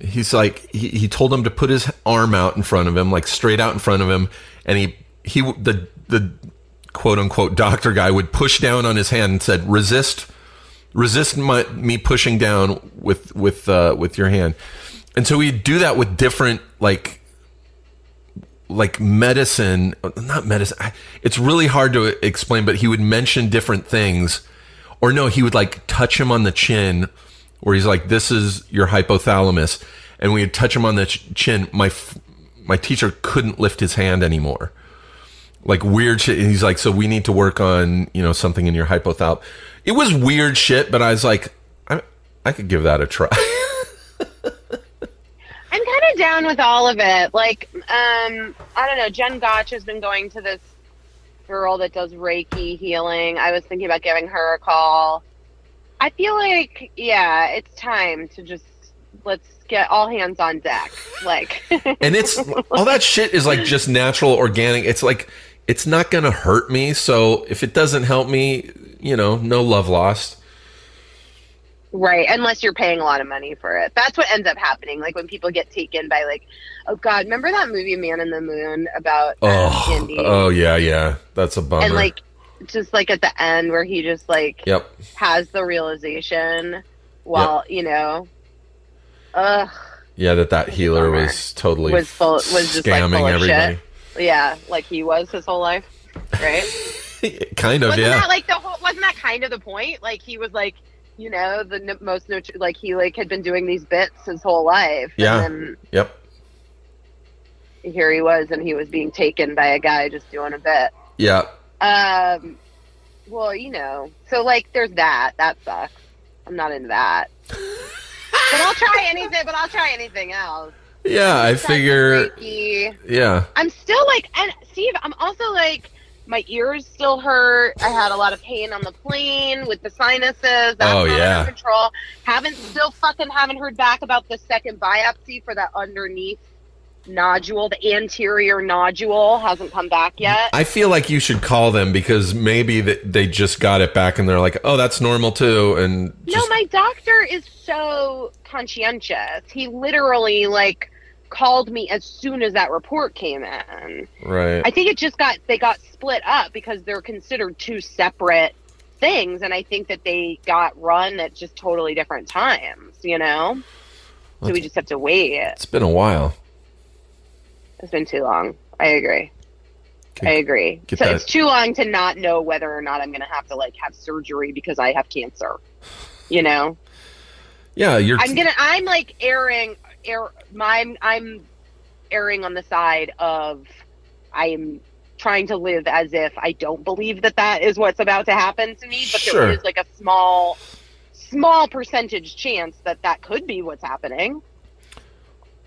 he's like he, he told him to put his arm out in front of him like straight out in front of him and he he the the quote unquote doctor guy would push down on his hand and said, "Resist, resist my, me pushing down with with uh, with your hand." And so he'd do that with different like like medicine, not medicine. It's really hard to explain, but he would mention different things, or no, he would like touch him on the chin, where he's like, "This is your hypothalamus," and we would touch him on the ch- chin. My my teacher couldn't lift his hand anymore. Like weird shit. And he's like, "So we need to work on you know something in your hypothalamus." It was weird shit, but I was like, I I could give that a try. I'm kind of down with all of it. Like, um, I don't know. Jen Gotch has been going to this girl that does Reiki healing. I was thinking about giving her a call. I feel like, yeah, it's time to just let's get all hands on deck. Like, and it's all that shit is like just natural, organic. It's like it's not gonna hurt me. So if it doesn't help me, you know, no love lost. Right, unless you're paying a lot of money for it. That's what ends up happening. Like when people get taken by like, oh god, remember that movie Man on the Moon about um, Oh, oh yeah, yeah. That's a bummer. and like just like at the end where he just like yep. has the realization while you know, ugh, Yeah, that that healer was totally Was full- was just, like, scamming full of everybody. yeah, like he was his whole life, right? kind of, wasn't yeah. that like the whole? Wasn't that kind of the point? Like he was like. You know, the n- most like he like had been doing these bits his whole life, Yeah. then yep. here he was and he was being taken by a guy just doing a bit. Yeah. Um well, you know. So like there's that. That sucks. I'm not into that. but I'll try anything but I'll try anything else. Yeah, I figure yeah. I'm still like and Steve, I'm also like my ears still hurt. I had a lot of pain on the plane with the sinuses. That's Oh, yeah. under control. Haven't still fucking haven't heard back about the second biopsy for that underneath nodule. The anterior nodule hasn't come back yet. I feel like you should call them because maybe th- they just got it back and they're like, "Oh, that's normal too." And no, my doctor is so conscientious. He literally like called me as soon as that report came in. right. I think it just got they got split up because they're considered two separate things, and I think that they got run at just totally different times. You know, so we just have to wait. it's been a while. It's been too long. I agree. I agree. get So that- it's too long to not know whether or not I'm going to have to like have surgery because I have cancer. You know, Yeah, you're I'm gonna. I'm like erring. Air. My. I'm erring on the side of. I'm trying to live as if I don't believe that that is what's about to happen to me, but Sure. there is like a small, small percentage chance that that could be what's happening.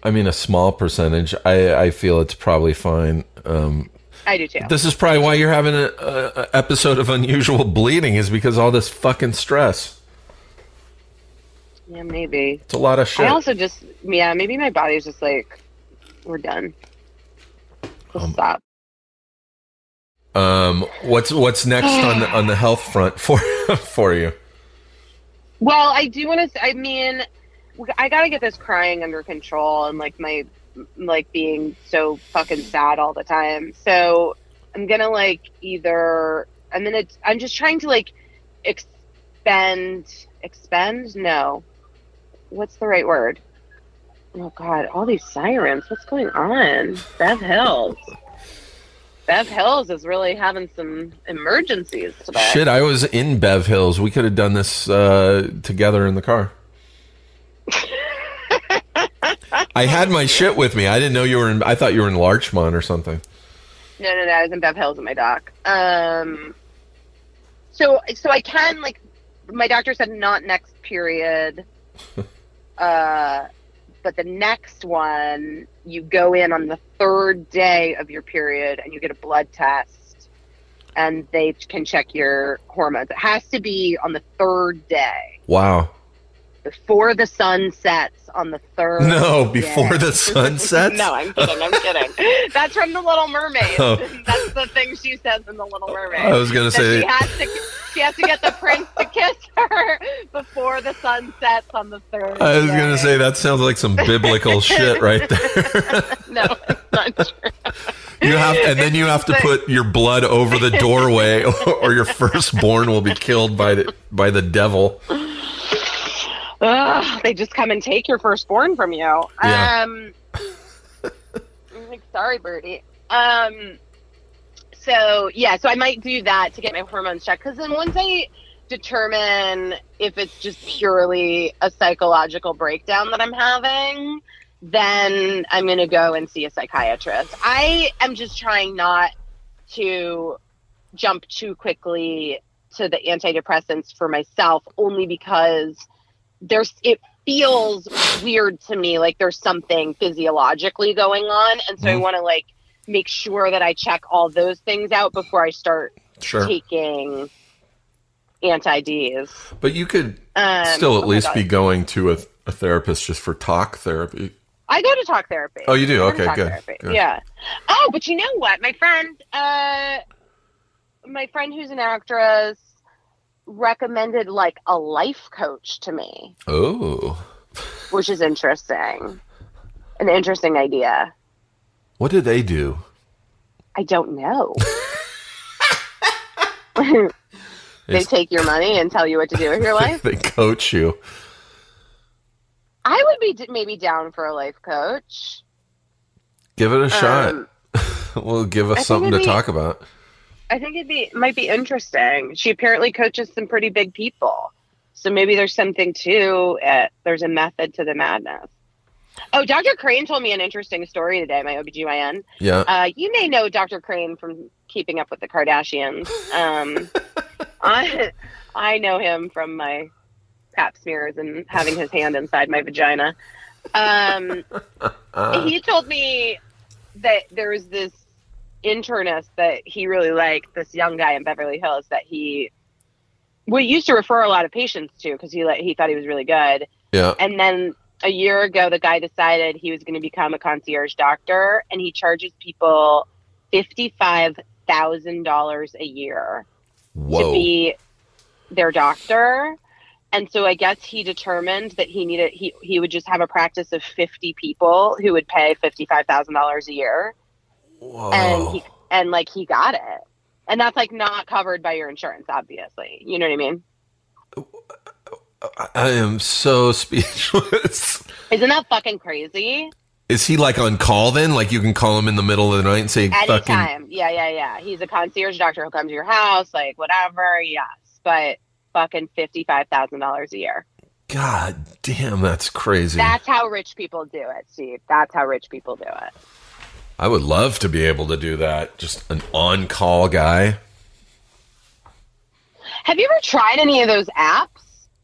I mean a small percentage. I I feel it's probably fine. Um I do too. this is probably why you're having a, a, a episode of unusual bleeding is because all this fucking stress. yeah, maybe. It's a lot of shit. I also just, yeah, maybe my body's just like, we're done. Um, stop. um what's what's next on the on the health front for for you? Well, I do want to. I mean, I got to get this crying under control and like my like being so fucking sad all the time. So I'm gonna like either I'm gonna I'm just trying to like expend expend? No. What's the right word? Oh god all these sirens. What's going on? Bev hills. Bev hills is really having some emergencies today. Shit, I was in Bev Hills. We could have done this uh, together in the car. I had my shit with me. I didn't know you were in. I thought you were in Larchmont or something. No, no, no. I was in Bev Hills in my doc. Um, so, so I can like, my doctor said not next period. uh, but the next one, you go in on the third day of your period and you get a blood test, and they can check your hormones. It has to be on the third day Wow. Before the sun sets on the third. No, before day. the sun sets? no, I'm kidding. I'm kidding. That's from the Little Mermaid. Oh. That's the thing she says in the Little Mermaid. I was gonna say- she has to. She has to get the prince to kiss her before the sun sets on the third. I was day. gonna say that sounds like some biblical shit right there. no, it's not true. You have, and then you have to put your blood over the doorway, or your firstborn will be killed by the by the devil. Ugh, they just come and take your firstborn from you. Yeah. Um, I'm like, sorry, Birdie. Um, so yeah, so I might do that to get my hormones checked because then once I determine if it's just purely a psychological breakdown that I'm having, then I'm gonna go and see a psychiatrist. I am just trying not to jump too quickly to the antidepressants for myself, only because there's it feels weird to me like there's something physiologically going on and so i Mhm. want to like make sure that i check all those things out before i start Sure, taking anti-ds but you could um, still at oh least be going to a, a therapist just for talk therapy. i go to talk therapy Oh, you do? I go to Okay, good, good. yeah oh but you know what my friend uh my friend who's an actress recommended like a life coach to me Oh, which is interesting an interesting idea what do they do? I don't know. they take your money and tell you what to do with your life. they coach you. I would be d- maybe down for a life coach. Give it a shot. Um, We'll give us something to be- talk about. I think it'd be might be interesting. She apparently coaches some pretty big people, so maybe there's something to it. There's a method to the madness. Oh, Dr. Crane told me an interesting story today. My OBGYN. Yeah. Uh, you may know Dr. Crane from Keeping Up with the Kardashians. Um, I I know him from my pap smears and having his hand inside my vagina. Um, Uh, he told me that there was this internist that he really liked, this young guy in Beverly Hills that he we used to refer a lot of patients to because he like he thought he was really good. yeah. And then a year ago, the guy decided he was going to become a concierge doctor, and he charges people fifty-five thousand dollars a year to be their doctor. And so I guess he determined that he needed he he would just have a practice of fifty people who would pay fifty-five thousand dollars a year, Whoa. and he and like he got it, and that's like not covered by your insurance, obviously. You know what I mean? I am so speechless. Isn't that fucking crazy? Is he like on call then? Like you can call him in the middle of the night and say fucking Yeah, yeah, yeah. He's a concierge doctor who'll come to your house, like whatever. Yes, but fucking fifty-five thousand dollars a year. God damn, that's crazy. That's how rich people do it, Steve. That's how rich people do it. I would love to be able to do that. Just an on call guy. Have you ever tried any of those apps,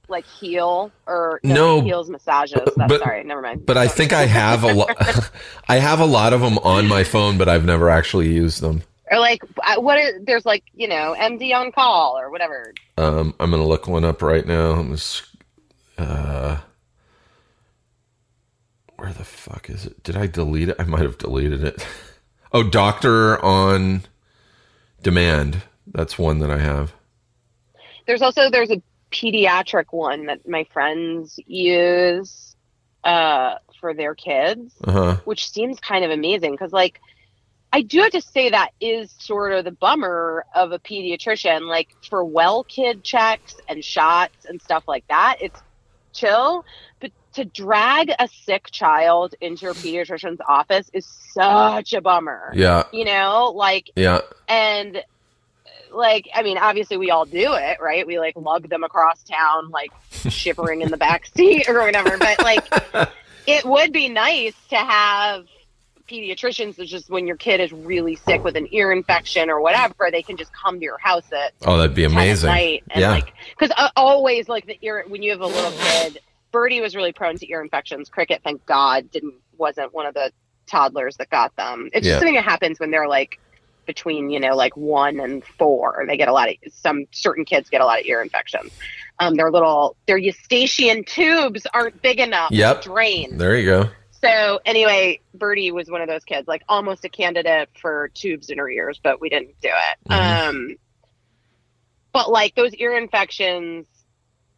like Heal or No, Heals massages? That's but- sorry, never mind. But I think I have a lot. I have a lot of them on my phone, but I've never actually used them. or like uh, what? Are, there's like you know MD on call or whatever. Um, I'm gonna look one up right now. I'm just, uh, where the fuck is it? Did I delete it? I might have deleted it. Oh, Doctor on Demand. That's one that I have. There's also there's a pediatric one that my friends use uh, for their kids. Uh huh. which seems kind of amazing because like i do have to say that is sort of the bummer of a pediatrician like for well kid checks and shots and stuff like that it's chill but to drag a sick child into your pediatrician's office is such a bummer Yeah. you know like Yeah. and like i mean obviously we all do it right we like lug them across town like shivering in the back seat or whatever but like it would be nice to have pediatricians that just when your kid is really sick with an ear infection or whatever they can just come to your house at Oh, that'd be amazing. night and Yeah. like because uh, always like the ear when you have a little kid birdie was really prone to ear infections cricket thank god didn't wasn't one of the toddlers that got them it's Yeah. just something that happens when they're like between you know like one and four and they get a lot of some certain kids get a lot of ear infections um their little their eustachian tubes aren't big enough Yep. to drain There you go. so anyway, Birdie was one of those kids, like almost a candidate for tubes in her ears, but we didn't do it. Mhm. Um, but like those ear infections,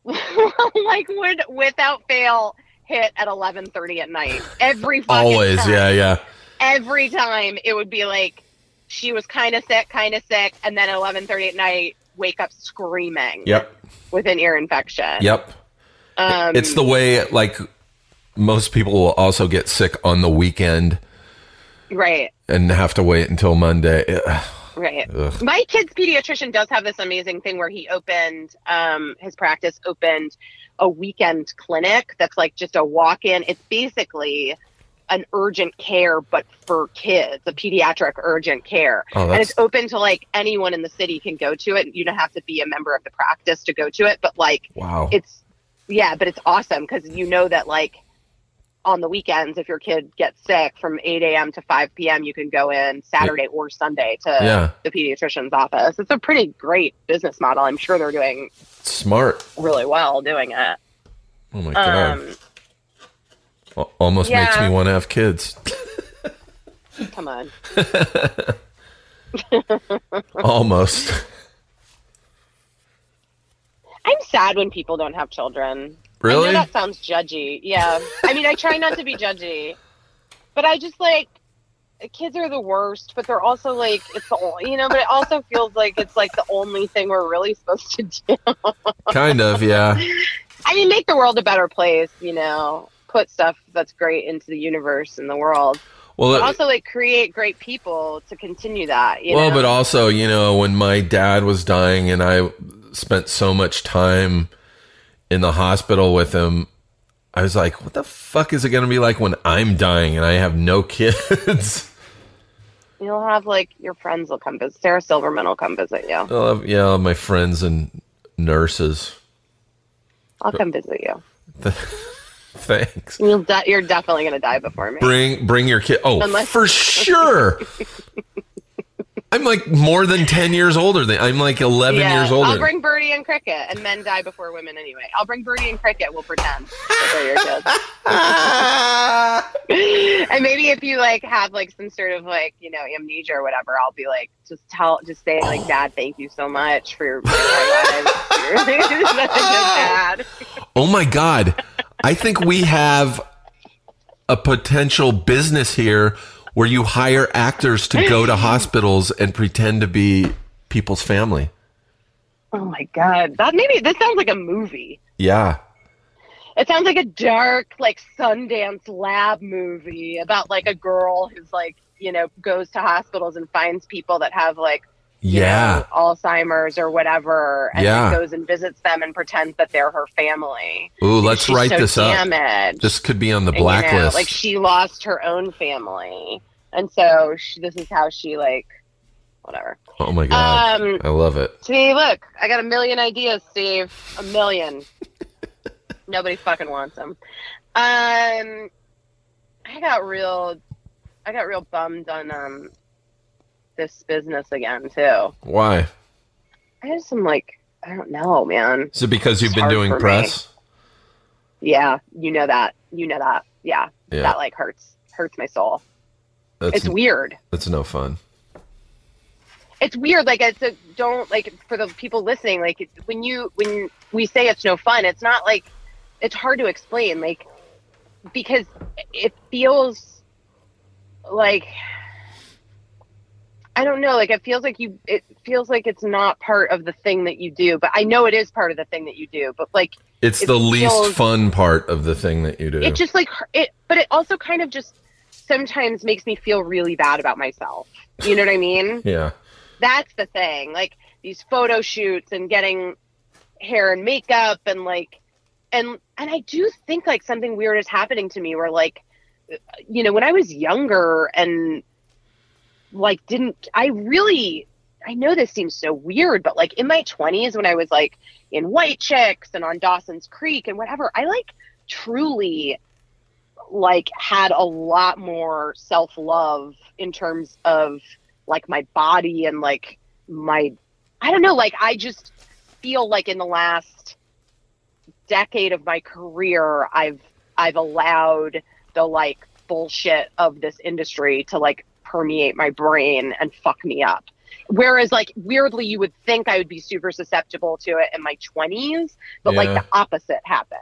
like would without fail hit at eleven thirty at night every fucking Always. time. Yeah. Yeah. Every time it would be like she was kind of sick, kind of sick, and then at eleven thirty at night, wake up screaming Yep. with an ear infection. Yep. Um, it's the way like most people will also get sick on the weekend right. and have to wait until Monday. Right. Ugh. My kid's pediatrician does have this amazing thing where he opened um, his practice opened a weekend clinic that's like just a walk in. It's basically an urgent care, but for kids, a pediatric urgent care. Oh, and it's open to like anyone in the city can go to it. You don't have to be a member of the practice to go to it, but like wow. it's yeah, but it's awesome because you know that like on the weekends, if your kid gets sick from 8 a.m. to 5 p.m., you can go in Saturday or Sunday to Yeah. the pediatrician's office. It's a pretty great business model. I'm sure they're doing Smart. really well doing it. Oh my god. Um, Al- Almost makes me want to have kids. come on. Almost. I'm sad when people don't have children. I Really? know that sounds judgy. Yeah. I mean, I try not to be judgy, but I just like kids are the worst, but they're also like it's the only, you know, but it also feels like it's like the only thing we're really supposed to do. kind of, yeah. I mean, make the world a better place, you know, put stuff that's great into the universe and the world. Well, it- also like create great people to continue that, you well, know. but also, you know, when my dad was dying and I spent so much time in the hospital with him, I was like, what the fuck is it going to be like when I'm dying and I have no kids? You'll have like your friends will come visit. Sarah Silverman will come visit you. I'll have, yeah, I'll have my friends and nurses. I'll come visit you. Thanks. You'll di- you're definitely gonna die before me. Bring bring your kid. Oh, Unless- for sure. I'm like more than 10 years older than I'm like 11 years older. I'll bring Birdie and Cricket, and men die before women anyway. I'll bring Birdie and Cricket. We'll pretend that they're your kids. and maybe if you like have like some sort of like you know amnesia or whatever, I'll be like just tell, just say like, Dad, thank you so much for your my lives. You're such a good dad. Oh my God. I think we have a potential business here where you hire actors to go to hospitals and pretend to be people's family. Oh my god, that maybe this sounds like a movie. Yeah. It sounds like a dark, like Sundance lab movie about like a girl who's like, you know, goes to hospitals and finds people that have like, Yeah. know, Alzheimer's or whatever, and Yeah. goes and visits them and pretends that they're her family. Ooh, let's write so this up. This could be on the And, you know, blacklist. like she lost her own family, and so she, this is how she like, whatever. oh my God. Um, I love it. See, look, I got a million ideas, Steve. A million. Nobody fucking wants them. Um, I got real, I got real bummed on um this business again too. Why? I have some like, I don't know, man. Is it because you've It's been doing for me. press? Yeah, you know that. You know that. Yeah, Yeah. that like hurts, hurts my soul. That's, It's weird. that's no fun. it's weird like it's a don't like for the people listening like when you when we say it's no fun it's not like it's hard to explain like because it feels like i don't know like it feels like you it feels like it's not part of the thing that you do but i know it is part of the thing that you do but like It's It the least fun part of the thing that you do. it just like it but it also kind of just sometimes makes me feel really bad about myself. You know what i mean? Yeah. that's the thing. Like these photo shoots and getting hair and makeup and like and and i do think like something weird is happening to me where like you know when i was younger and like didn't i really i know this seems so weird but like in my 20s when i was like in white chicks and on dawson's creek and whatever i like truly like had a lot more self-love in terms of like my body and like my I don't know, like I just feel like in the last decade of my career I've I've allowed the like bullshit of this industry to like permeate my brain and fuck me up. Whereas like weirdly you would think I would be super susceptible to it in my 20s, but like the opposite happened.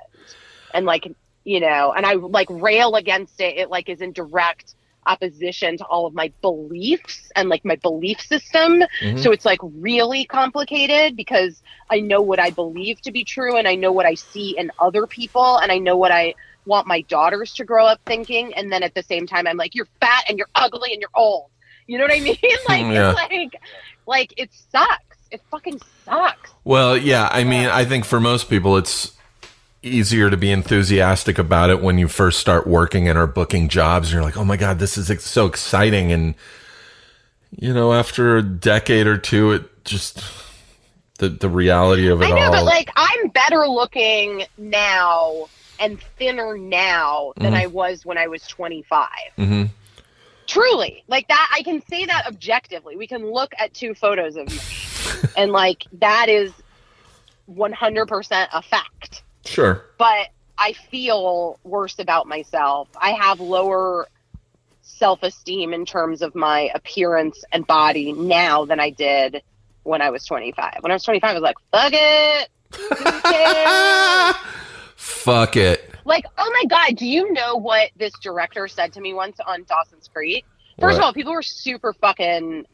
And like, you know, and I like rail against it. It like is in direct opposition to all of my beliefs and like my belief system. Mhm. So it's like really complicated because I know what I believe to be true and I know what I see in other people and I know what I want my daughters to grow up thinking. And then at the same time, I'm like, you're fat and you're ugly and you're old. You know what I mean? like, Yeah. it's like, like it sucks. It fucking sucks. Well, yeah, I mean, I think for most people, it's easier to be enthusiastic about it when you first start working and are booking jobs. And you're like, oh my God, this is ex- so exciting. And, you know, after a decade or two, it just, the, the reality of it I know, all. but like I'm better looking now and thinner now than Mhm. I was when I was 25. hmm Truly, like that, I can say that objectively. We can look at two photos of me, and like that is 100% a fact. Sure. But I feel worse about myself. I have lower self esteem in terms of my appearance and body now than I did when I was 25. When I was 25, I was like, fuck it. Fuck it. like, oh my God, do you know what this director said to me once on Dawson's Creek? First of all, people were super fucking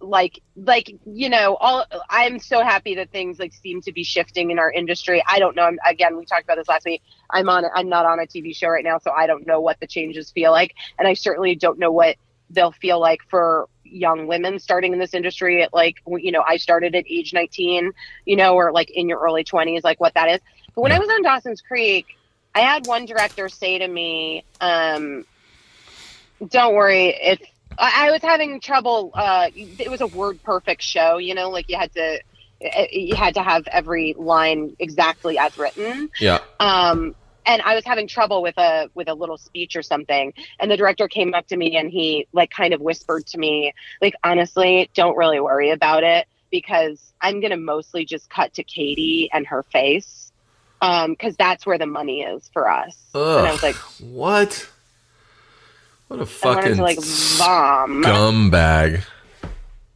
like like you know all i'm so happy that things like seem to be shifting in our industry. I don't know. I'm, again we talked about this last week. I'm on i'm not on a tv show right now so i don't know what the changes feel like. And i certainly don't know what they'll feel like for young women starting in this industry. At like you know i started at age 19 you know or like in your early 20s like what that is. But when i was on dawson's creek i had one director say to me um don't worry if I, I was having trouble. Uh, it was a word perfect show, you know, like you had to, you had to have every line exactly as written. Yeah. Um, and I was having trouble with a with a little speech or something, and the director came up to me and he like kind of whispered to me, like, honestly, don't really worry about it because I'm gonna mostly just cut to Katie and her face, um, because that's where the money is for us. Ugh. And I was like, What? What a fucking to like vom. gum bag.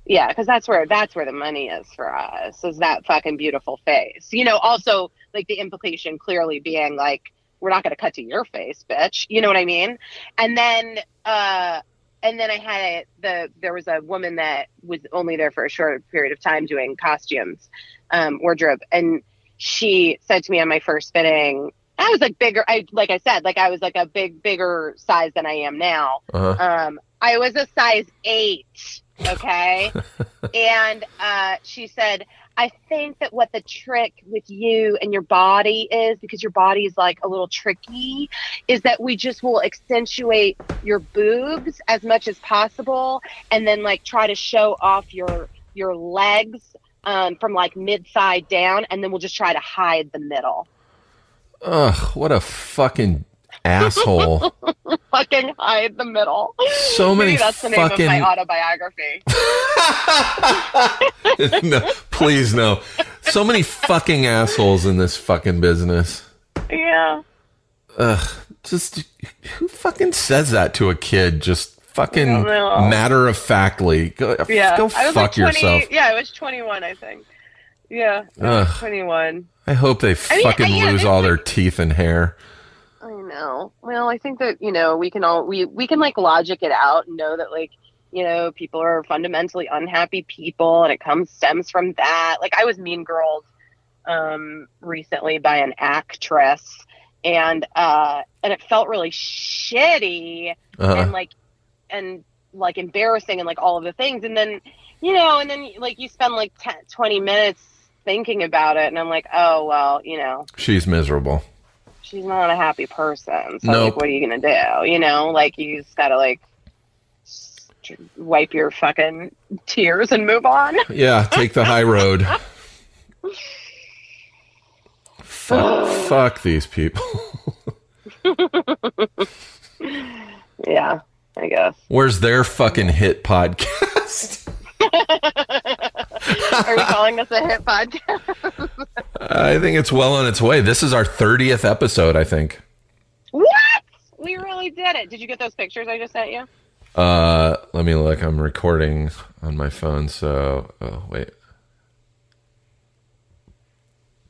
Yeah, because that's where that's where the money is for us. Is that fucking beautiful face? You know. Also, like the implication clearly being like, we're not going to cut to your face, bitch. You know what I mean? And then, uh, and then I had a, the there was a woman that was only there for a short period of time doing costumes, um, wardrobe, and she said to me on my first fitting, I was like bigger. I like I said, like I was like a big bigger size than I am now. Uh-huh. Um, I was a size eight. Okay. and uh, she said, I think that what the trick with you and your body is, because your body is like a little tricky, is that we just will accentuate your boobs as much as possible and then like try to show off your your legs um, from like mid thigh down and then we'll just try to hide the middle. Ugh, what a fucking asshole. Fucking hide the middle. So many Maybe that's the name of my autobiography. no, please no. So many fucking assholes in this fucking business. yeah. Ugh, just who fucking says that to a kid? Just fucking I don't know. matter of factly. Go, Yeah. go fuck like 20, yourself. Yeah, I was 21, I think. Yeah, I Ugh. 21. I hope they I mean, fucking I- yeah, lose all is- their teeth and hair. I know. Well, I think that, you know, we can all, we, we can like logic it out and know that like, you know, people are fundamentally unhappy people and it comes, stems from that. Like I was mean girls um, recently by an actress and, uh, and it felt really shitty. Uh, and like and like embarrassing and like all of the things and then you know and then like you spend like 10, 20 minutes thinking about it and i'm like oh well you know she's miserable. she's not a happy person so Nope. like what are you gonna do you know like you just gotta like wipe your fucking tears and move on Yeah, take the high road. fuck, fuck these people. yeah i guess Where's their fucking hit podcast? are we calling this a hit podcast I think it's well on its way. This is our 30th episode, I think. what we really did it did you get those pictures i just sent you Uh, let me look. I'm recording on my phone, so oh wait.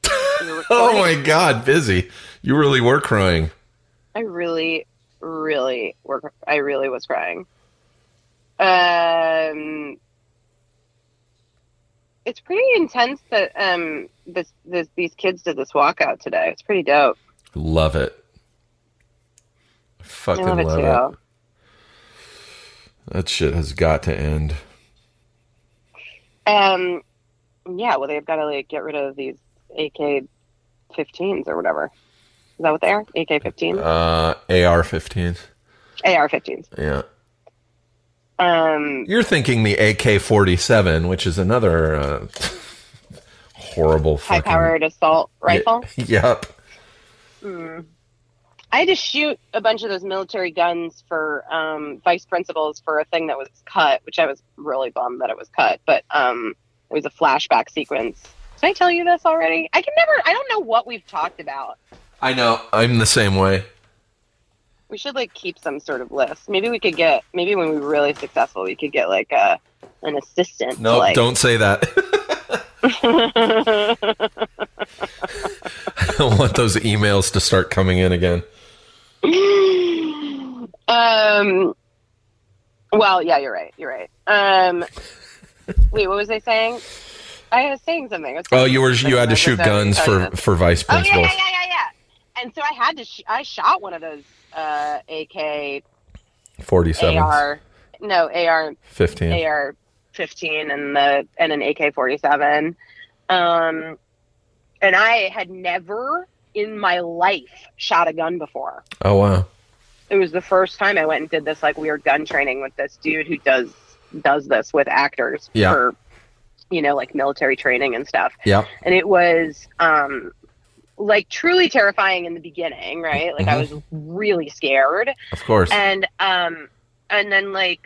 Oh my god, busy. You really were crying. I really really were. I really was crying. Um, it's pretty intense that um this this these kids did this walkout today. It's pretty dope. Love it. Fucking I love it love too. it. That shit has got to end. Um, yeah. Well, they've got to like get rid of these AK 15s or whatever. Is that what they are? AK 15s, Uh, AR-15s. AR 15s. Yeah. Um, You're thinking the AK-47, which is another uh, horrible high fucking. powered assault rifle. Yep. I had to shoot a bunch of those military guns for um, vice principals for a thing that was cut, which I was really bummed that it was cut. But um, it was a flashback sequence. Did I tell you this already? I can never. I don't know what we've talked about. I know. I'm the same way. We should like keep some sort of list. Maybe we could get. Maybe when we're really successful, we could get like a an assistant. No, like, don't say that. I don't want those emails to start coming in again. um. Well, yeah, you're right. You're right. Um. wait, what was I saying? I was saying something. Was Oh, you were you had to shoot guns for for vice principal. Oh yeah, yeah, yeah, yeah, yeah. And so I had to. Sh- I shot one of those uh, AK 47, AR. No AR 15. AR 15 and the and an AK 47. Um, and I had never in my life shot a gun before. Oh wow. It was the first time I went and did this like weird gun training with this dude who does does this with actors Yeah. for you know like military training and stuff. Yep. And it was um like truly terrifying in the beginning, right? Like I Mm-hmm. was really scared Of course. and um and then like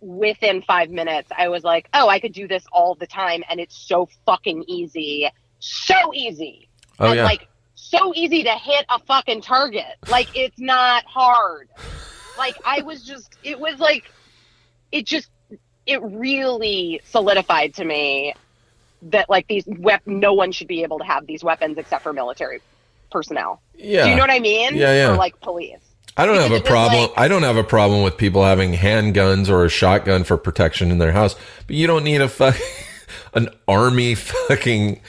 within five minutes i was like oh i could do this all the time and it's so fucking easy so easy oh and yeah. like so easy to hit a fucking target like it's not hard like i was just it was like it just it really solidified to me that like these wep- no one should be able to have these weapons except for military personnel yeah. do you know what i mean Yeah, yeah. or like police I don't have a because it was problem. like- I don't have a problem with people having handguns or a shotgun for protection in their house, but you don't need a fuck, an army fucking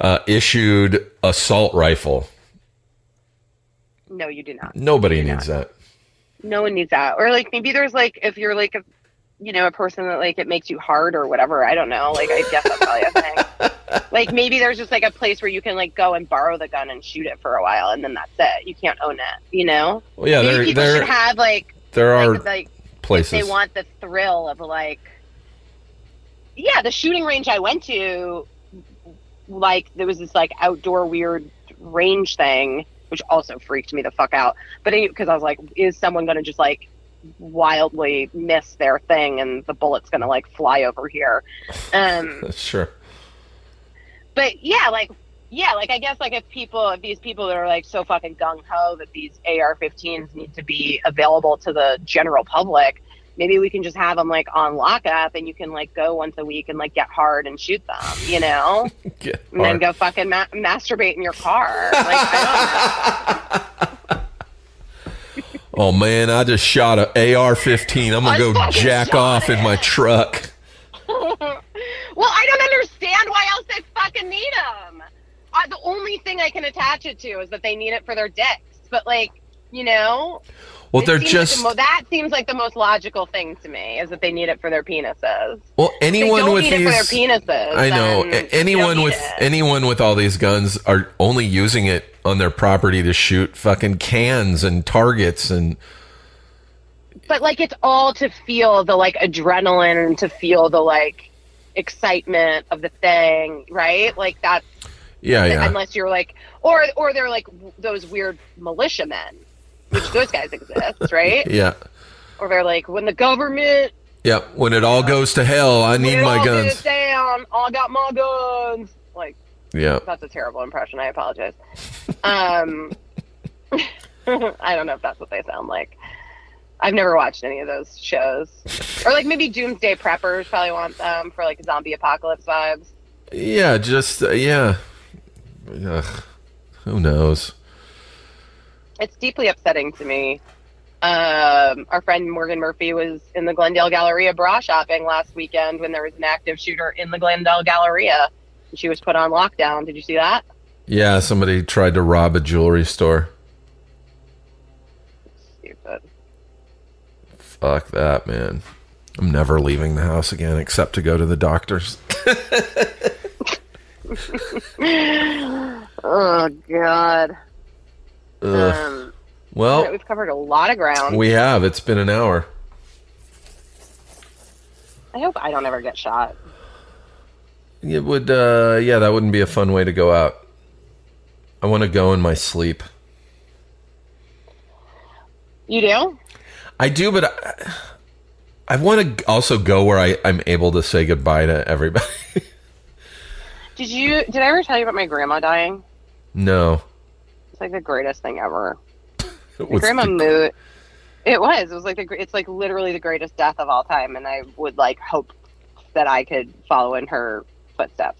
uh, issued assault rifle. no you do not Nobody needs that. no one needs that or like maybe there's like if you're like a you know a person that like it makes you hard or whatever i don't know. Like i guess that's probably a thing. Like maybe there's just like a place where you can like go and borrow the gun and shoot it for a while and then that's it. You can't own it you know? Well, yeah, maybe there people there should have like there are like, like places. they want the thrill of like yeah the shooting range i went to like there was this like outdoor weird range thing which also freaked me the fuck out. But because i was like is someone going to just like wildly miss their thing and the bullet's going to like fly over here. Um sure. but yeah like yeah like i guess like if people if these people that are like so fucking gung-ho that these ar-15s need to be available to the general public maybe we can just have them like on lockup and you can like go once a week and like get hard and shoot them you know? And then go fucking ma- masturbate in your car. Like i Oh man, I just shot a AR-15. I'm gonna I go jack off in my truck. well i don't understand why else they fucking need them uh, the only thing i can attach it to is that they need it for their dicks but like you know Well, It they're seems like just the mo- that seems like the most logical thing to me is that they need it for their penises. well. Anyone with need these, it for their penises. I know. Anyone with it. anyone with all these guns are only using it on their property to shoot fucking cans and targets and but like it's all to feel the like adrenaline and to feel the like excitement of the thing, right? Like that's yeah, yeah. unless you're like, or or they're like those weird militiamen, which those guys exist, right? Yeah. Or they're like, when the government Yep. When it all goes to hell, I need my guns. down, I got my guns. Like Yeah. that's a terrible impression. I apologize. Um, I don't know if that's what they sound like. I've never watched any of those shows, or like maybe Doomsday Preppers probably want them for like zombie apocalypse vibes. Yeah, just uh, yeah. Ugh. Who knows? It's deeply upsetting to me Um, our friend Morgan Murphy was in the Glendale Galleria bra shopping last weekend when there was an active shooter in the Glendale Galleria. She was put on lockdown. Did you see that? Yeah, somebody tried to rob a jewelry store. Stupid. Fuck that, man. I'm never leaving the house again except to go to the doctor's. Oh God. Um, well, we've covered a lot of ground. we have. It's been an hour. I hope I don't ever get shot. It would, uh, yeah, that wouldn't be a fun way to go out. I want to go in my sleep. You do? I do, but I, I want to also go where I, I'm able to say goodbye to everybody. Did you? Did I ever tell you about my grandma dying? no. It's like the greatest thing ever. My grandma the- moved. It was. It was like the. It's like literally the greatest death of all time, and I would like hope that I could follow in her footsteps.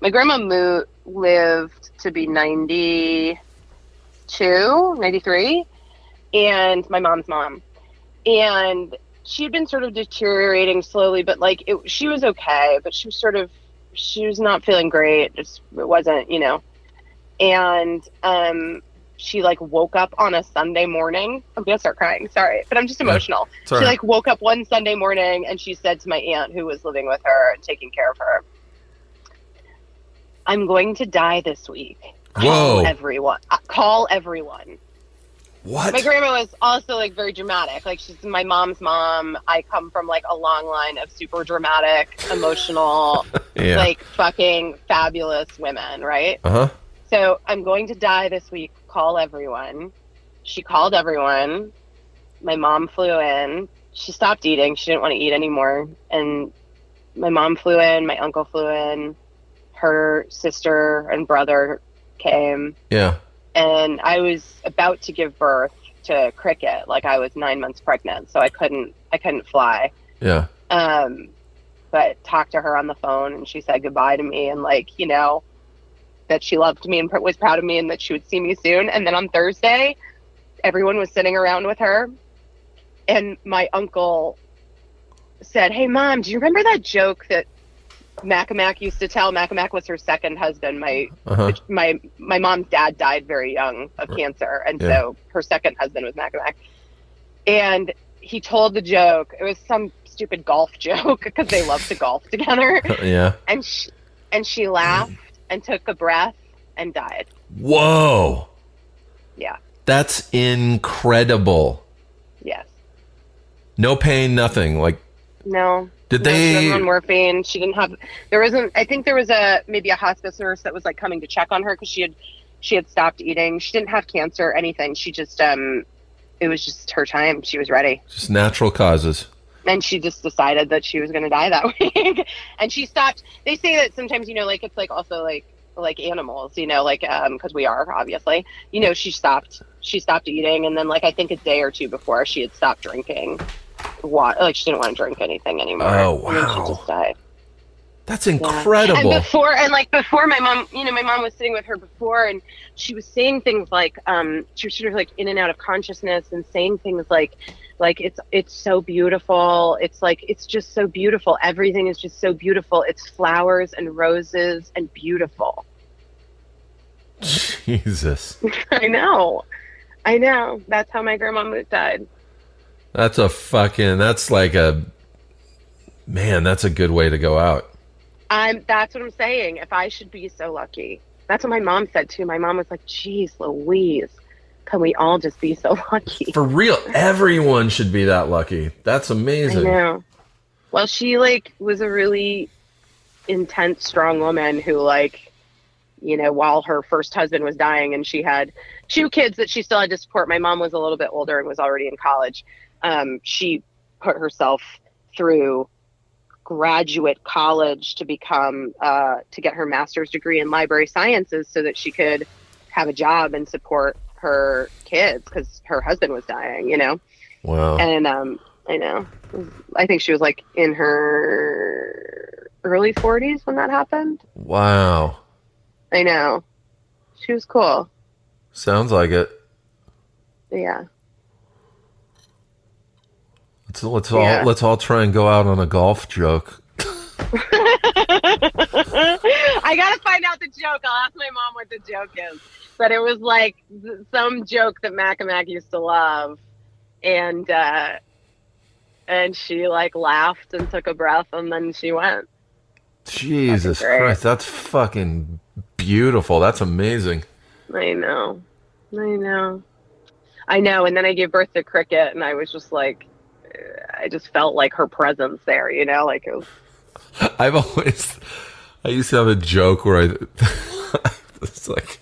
My grandma mo- lived to be 92, 93, and my mom's mom, and she had been sort of deteriorating slowly, but like it, she was okay, but she was sort of she was not feeling great. Just it wasn't, you know, and um she like woke up on a Sunday morning. I'm gonna start crying. Sorry, but I'm just emotional. all she right. like woke up one Sunday morning and she said to my aunt who was living with her and taking care of her, "I'm going to die this week. Call everyone. Uh, call everyone." What? My grandma was also like very dramatic. Like she's my mom's mom. I come from like a long line of super dramatic, emotional, yeah. like fucking fabulous women, right? uh huh. So I'm going to die this week. Call everyone. She called everyone. My mom flew in. She stopped eating. She didn't want to eat anymore. And my mom flew in. My uncle flew in. Her sister and brother came. Yeah. And I was about to give birth to Cricket. Like I was nine months pregnant, so I couldn't. I couldn't fly Yeah. um, but talked to her on the phone and she said goodbye to me and like you know that she loved me and was proud of me and that she would see me soon and then on thursday everyone was sitting around with her and my uncle said hey mom do you remember that joke that Macamac used to tell Macamac was her second husband my Uh huh. my my mom's dad died very young of cancer, and Yeah. so her second husband was Macamac. And he told the joke. It was some stupid golf joke because they love to golf together. Yeah. And she and she laughed and took a breath and died. Whoa. Yeah. That's incredible. Yes. No pain, nothing. Like, No. did No, they? on morphine. She didn't have. There wasn't. I think there was a maybe a hospice nurse that was like coming to check on her because she had she had stopped eating. She didn't have cancer or anything. She just um, it was just her time. She was ready. just natural causes. And she just decided that she was going to die that week and she stopped they say that sometimes you know like it's like also like like animals you know like um because we are obviously you know she stopped she stopped eating and then like i think a day or two before she had stopped drinking what like she didn't want to drink anything anymore Oh, and she wow. just died That's Yeah. incredible. And before, and like before, my mom, you know, my mom was sitting with her before, and she was saying things like, um, she was sort of like in and out of consciousness, and saying things like, like it's it's so beautiful. It's like it's just so beautiful. Everything is just so beautiful. It's flowers and roses and beautiful. Jesus. I know, I know. That's how my grandma died. That's a fucking. That's like a. Man, that's a good way to go out. I'm. That's what I'm saying. If I should be so lucky, that's what my mom said too. My mom was like, "Geez, Louise, can we all just be so lucky?" For real, everyone should be that lucky. That's amazing. I know. Well, she like was a really intense, strong woman who like, you know, while her first husband was dying and she had two kids that she still had to support. My mom was a little bit older and was already in college. Um, she put herself through graduate college to become uh, to get her master's degree in library sciences so that she could have a job and support her kids because her husband was dying. You know. Wow. And um, I know. I think she was like in her early 40s when that happened. Wow. I know. She was cool. Sounds like it. Yeah. Let's let's all let's all try and go out on a golf joke. I gotta find out the joke. I'll ask my mom what the joke is. But it was like some joke that Mac and Mac used to love, and uh, and she like laughed and took a breath, and then she went. Jesus. Christ, that's fucking beautiful. That's amazing. I know, I know, I know. And then I gave birth to Cricket, and I was just like, I just felt like her presence there. You know, like it was. I've always, I used to have a joke where I, it's like,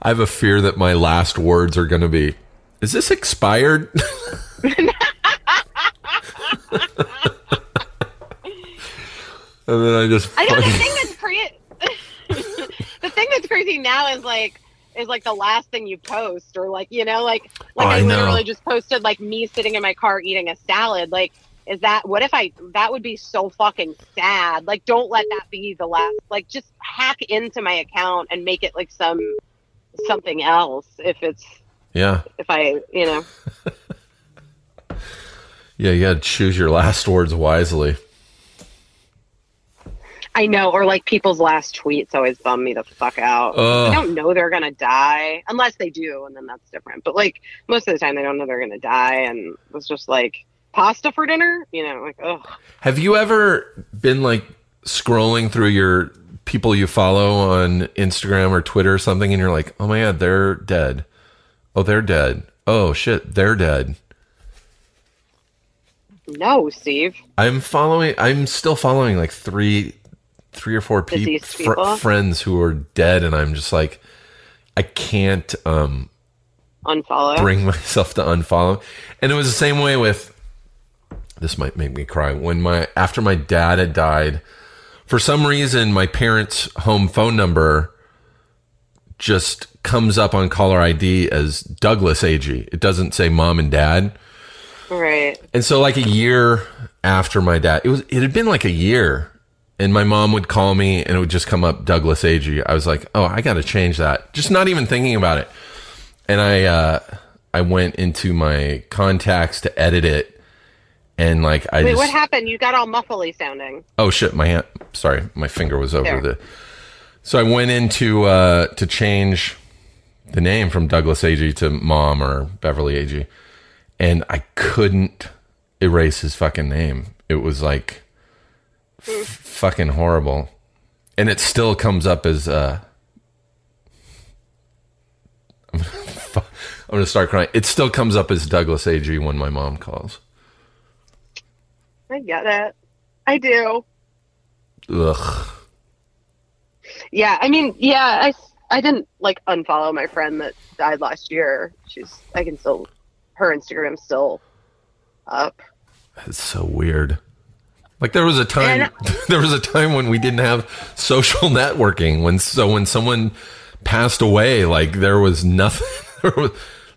I have a fear that my last words are going to be, "Is this expired?" and then I just, I know the thing that's crazy. the thing that's crazy now is like is like the last thing you post, or like you know, like like Oh, I, I literally just posted like me sitting in my car eating a salad. Like, is that what if I? That would be so fucking sad. Like, don't let that be the last. Like, just hack into my account and make it like some something else. If it's yeah, if I you know. yeah, you got to choose your last words wisely. I know, or like people's last tweets always bum me the fuck out. They don't know they're gonna die unless they do, and then that's different. But like most of the time, they don't know they're gonna die, and it's just like pasta for dinner. You know, like ugh. Have you ever been like scrolling through your people you follow on Instagram or Twitter or something and you're like, oh my God, they're dead. Oh, they're dead. Oh shit, they're dead. No, Steve. I'm following, I'm still following like three, three or four Deceased fr- people? friends who are dead and I'm just like, I can't, um, Unfollow. bring myself to unfollow. And it was the same way with this might make me cry. When my after my dad had died, for some reason my parents' home phone number just comes up on caller ID as Douglas Agee. It doesn't say mom and dad. right. And so like a year after my dad, it was it had been like a year and my mom would call me and it would just come up Douglas Agee. I was like, "Oh, I got to change that." Just not even thinking about it. And I uh I went into my contacts to edit it and like I Wait, just what happened? You got all muffly sounding. Oh shit, my hand sorry, my finger was over There. the So I went into uh to change the name from Douglas Agee to Mom or Beverly Agee and I couldn't erase his fucking name. It was like f- fucking horrible. And it still comes up as uh I'm gonna start crying. It still comes up as Douglas Agee when my mom calls. I get it. I do. Ugh. Yeah, I mean, yeah, I, I didn't like unfollow my friend that died last year. She's I can still her Instagram's still up. It's so weird. Like there was a time And- there was a time when we didn't have social networking when so when someone passed away like there was nothing there, was,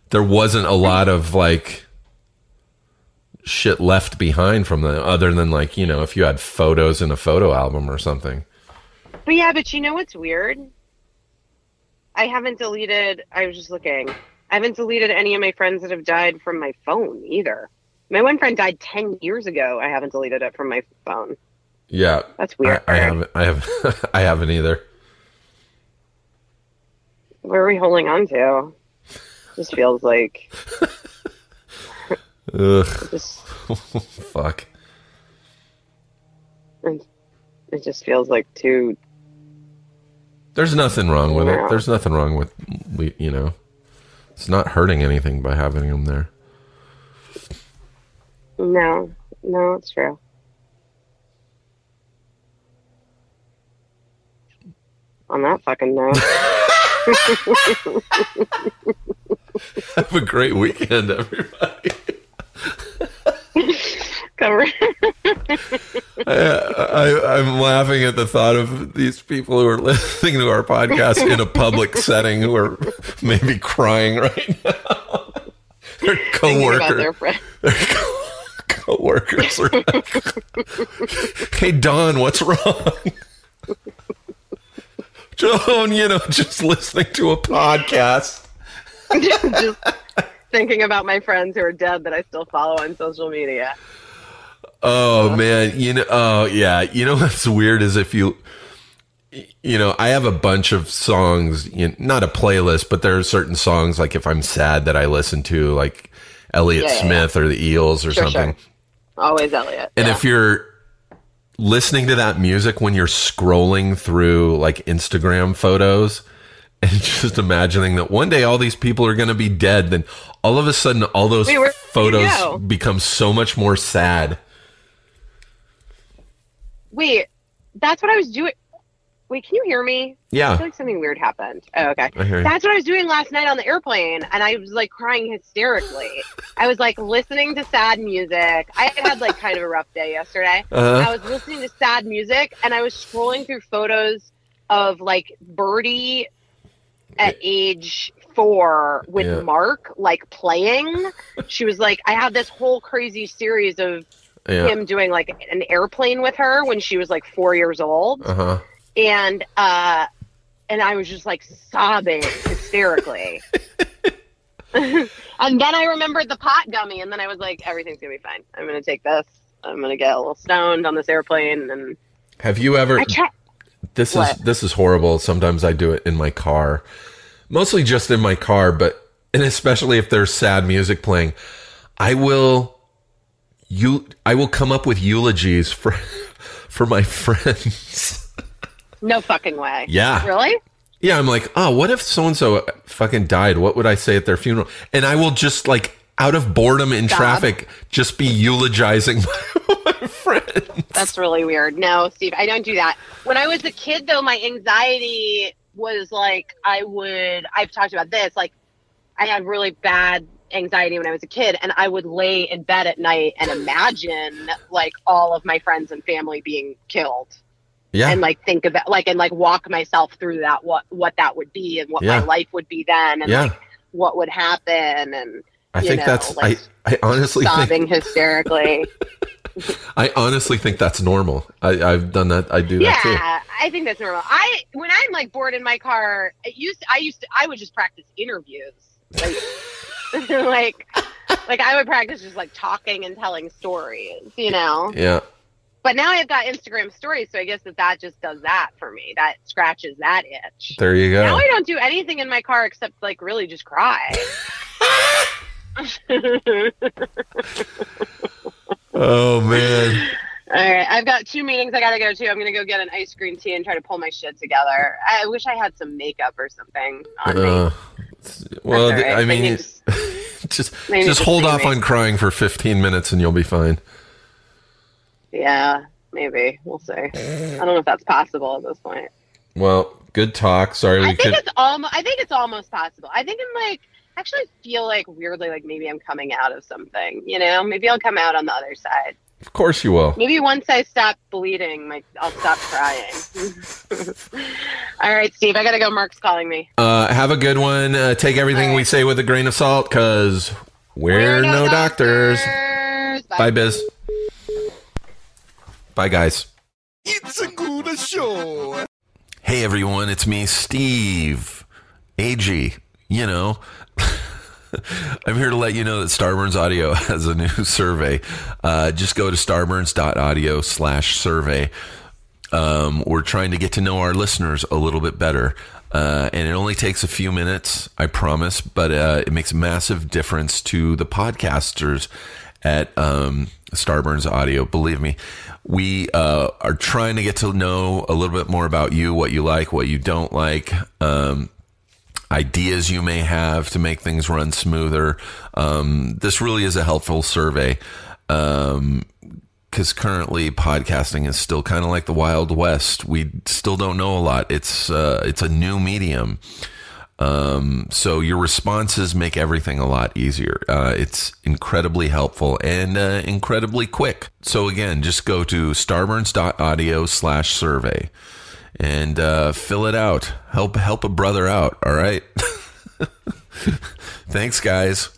there wasn't a lot of like shit left behind from the other than like you know if you had photos in a photo album or something But yeah, but you know what's weird? I haven't deleted. I was just looking. I haven't deleted any of my friends that have died from my phone either. My one friend died ten years ago. I haven't deleted it from my phone. yeah That's weird. I haven't i have i haven't either What are we holding on to? Just feels like ugh just. fuck It just feels like too. There's nothing wrong with it. There's nothing wrong with, you know, it's not hurting anything by having them there. No, no, it's true. On that fucking note, Have a great weekend, everybody. Cover. I, I'm laughing at the thought of these people who are listening to our podcast in a public setting who are maybe crying right now. Their coworker, their their co- coworkers are "Hey Don, what's wrong?" Joan, you know, just listening to a podcast. just thinking about my friends who are dead that I still follow on social media. Oh man, you know, oh yeah, you know what's weird is if you, you know, I have a bunch of songs, you know, not a playlist, but there are certain songs like if I'm sad that I listen to, like Elliott Yeah, yeah, Smith or the Eels or Sure, something. sure. Always Elliott. And yeah. if you're listening to that music when you're scrolling through like Instagram photos and just imagining that one day all these people are going to be dead, then all of a sudden all those where did you photos become so much more sad. Wait, that's what I was doing. Wait, can you hear me? Yeah. I feel like something weird happened. Oh, okay. I hear you. That's what I was doing last night on the airplane, and I was like crying hysterically. I was like listening to sad music. I had had like kind of a rough day yesterday. Uh-huh. I was listening to sad music, and I was scrolling through photos of like Birdie at age four with Yeah. Marc like playing. She was like, I had this whole crazy series of Yeah. him doing like an airplane with her when she was like four years old Uh huh. and uh and I was just like sobbing hysterically. and then I remembered the pot gummy and then I was like everything's going to be fine. I'm going to take this. I'm going to get a little stoned on this airplane and Have you ever? This is What? this is horrible. Sometimes I do it in my car, mostly just in my car, but and especially if there's sad music playing, I will you I will come up with eulogies for for my friends. no fucking way. Yeah. Really? Yeah, I'm like, oh, what if so and so fucking died? What would I say at their funeral? And I will just like out of boredom in Sob. traffic, just be eulogizing my, my friend. That's really weird. No, Steve, I don't do that. When I was a kid, though, my anxiety was like I would. I've talked about this. Like I had really bad anxiety when I was a kid, and I would lay in bed at night and imagine like all of my friends and family being killed, Yeah, and like think about like and like walk myself through that what what that would be and what Yeah. my life would be then, and yeah. like what would happen, and I think know, that's like, I. I honestly think sobbing hysterically. I honestly think that's normal. I, I've done that. I do that too. Yeah, I think that's normal. I when I'm like bored in my car, it used I used to I would just practice interviews. Like like like I would practice just like talking and telling stories, you know. Yeah. But now I've got Instagram stories, so I guess that that just does that for me. That scratches that itch. There you go. Now. I don't do anything in my car except like really just cry. Oh man. All right, I've got two meetings I gotta go to. I'm gonna go get an ice cream tea and try to pull my shit together. I wish I had some makeup or something on me. Uh, Well, right. I mean, just- just just hold off on crying for 15 minutes and you'll be fine. Yeah, maybe we'll see. I don't know if that's possible at this point. Well, good talk. Sorry we I think could. it's almost. I think it's almost possible. I think I'm like. Actually, feel like weirdly like maybe I'm coming out of something. You know, maybe I'll come out on the other side. Of course you will. Maybe once I stop bleeding, my, I'll stop crying. All right, Steve, I gotta go. Marc's calling me. Uh, have a good one. Uh, take everything All we say with a grain of salt, cause we're, no, doctors. Bye. Bye, Biz. Bye, guys. It's a good show. Hey everyone, it's me, Steve. AG, you know. I'm here to let you know that Starburns Audio has a new survey. Uh, just go to starburns.audio slash survey. Um, we're trying to get to know our listeners a little bit better. Uh, and it only takes a few minutes, I promise, but uh, it makes a massive difference to the podcasters at um, Starburns Audio. Believe me, we uh, are trying to get to know a little bit more about you, what you like, what you don't like. Um, ideas you may have to make things run smoother. Um, this really is a helpful survey because currently podcasting is still kind of like the Wild West. We still don't know a lot. It's uh, it's a new medium. Um, so your responses make everything a lot easier. Uh, it's incredibly helpful and uh, incredibly quick. So again, just go to starburns.audio slash and uh, fill it out. Help help a brother out. All right. Thanks, guys.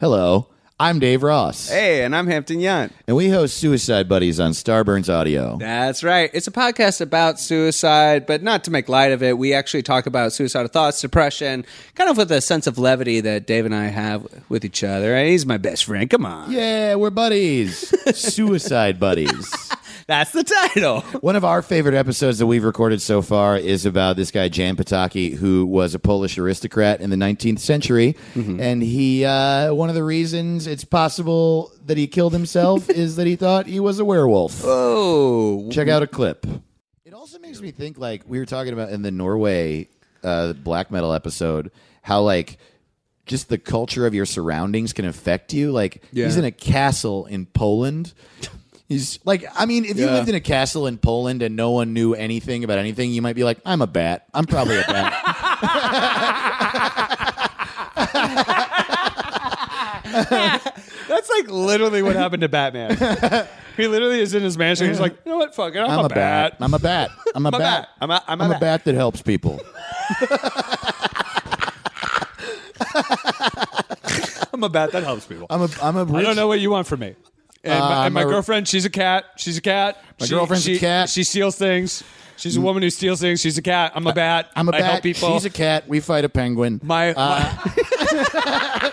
Hello. I'm Dave Ross. Hey, and I'm Hampton Yount. And we host Suicide Buddies on Starburns Audio. That's right. It's a podcast about suicide, but not to make light of it. We actually talk about suicidal thoughts, depression, kind of with a sense of levity that Dave and I have with each other. He's my best friend. Come on. Yeah, we're buddies. Suicide Buddies. That's the title. One of our favorite episodes that we've recorded so far is about this guy Jan Potocki, who was a Polish aristocrat in the 19th century, and he uh, one of the reasons it's possible that he killed himself is that he thought he was a werewolf. Oh. Check out a clip. It also makes me think like we were talking about in the Norway uh, black metal episode, how like just the culture of your surroundings can affect you. Like Yeah. he's in a castle in Poland. He's like, I mean, if you Yeah. lived in a castle in Poland and no one knew anything about anything, you might be like, I'm a bat. I'm probably a bat. That's like literally what happened to Batman. he literally is in his mansion. He's like, you know what? Fuck it. I'm, I'm a bat. I'm a bat. I'm a bat. bat. I'm a- I'm a I'm a bat. bat that helps people. I'm a bat that helps people. I'm a I'm a I rich, don't know what you want from me. And my, Uh, and my a- girlfriend, she's a cat. She's a cat. My She- girlfriend's a cat. She steals things. She's a woman who steals things. She's a cat. I'm a bat. I'm a I help bat. people. She's a cat. We fight a penguin. my, Uh, my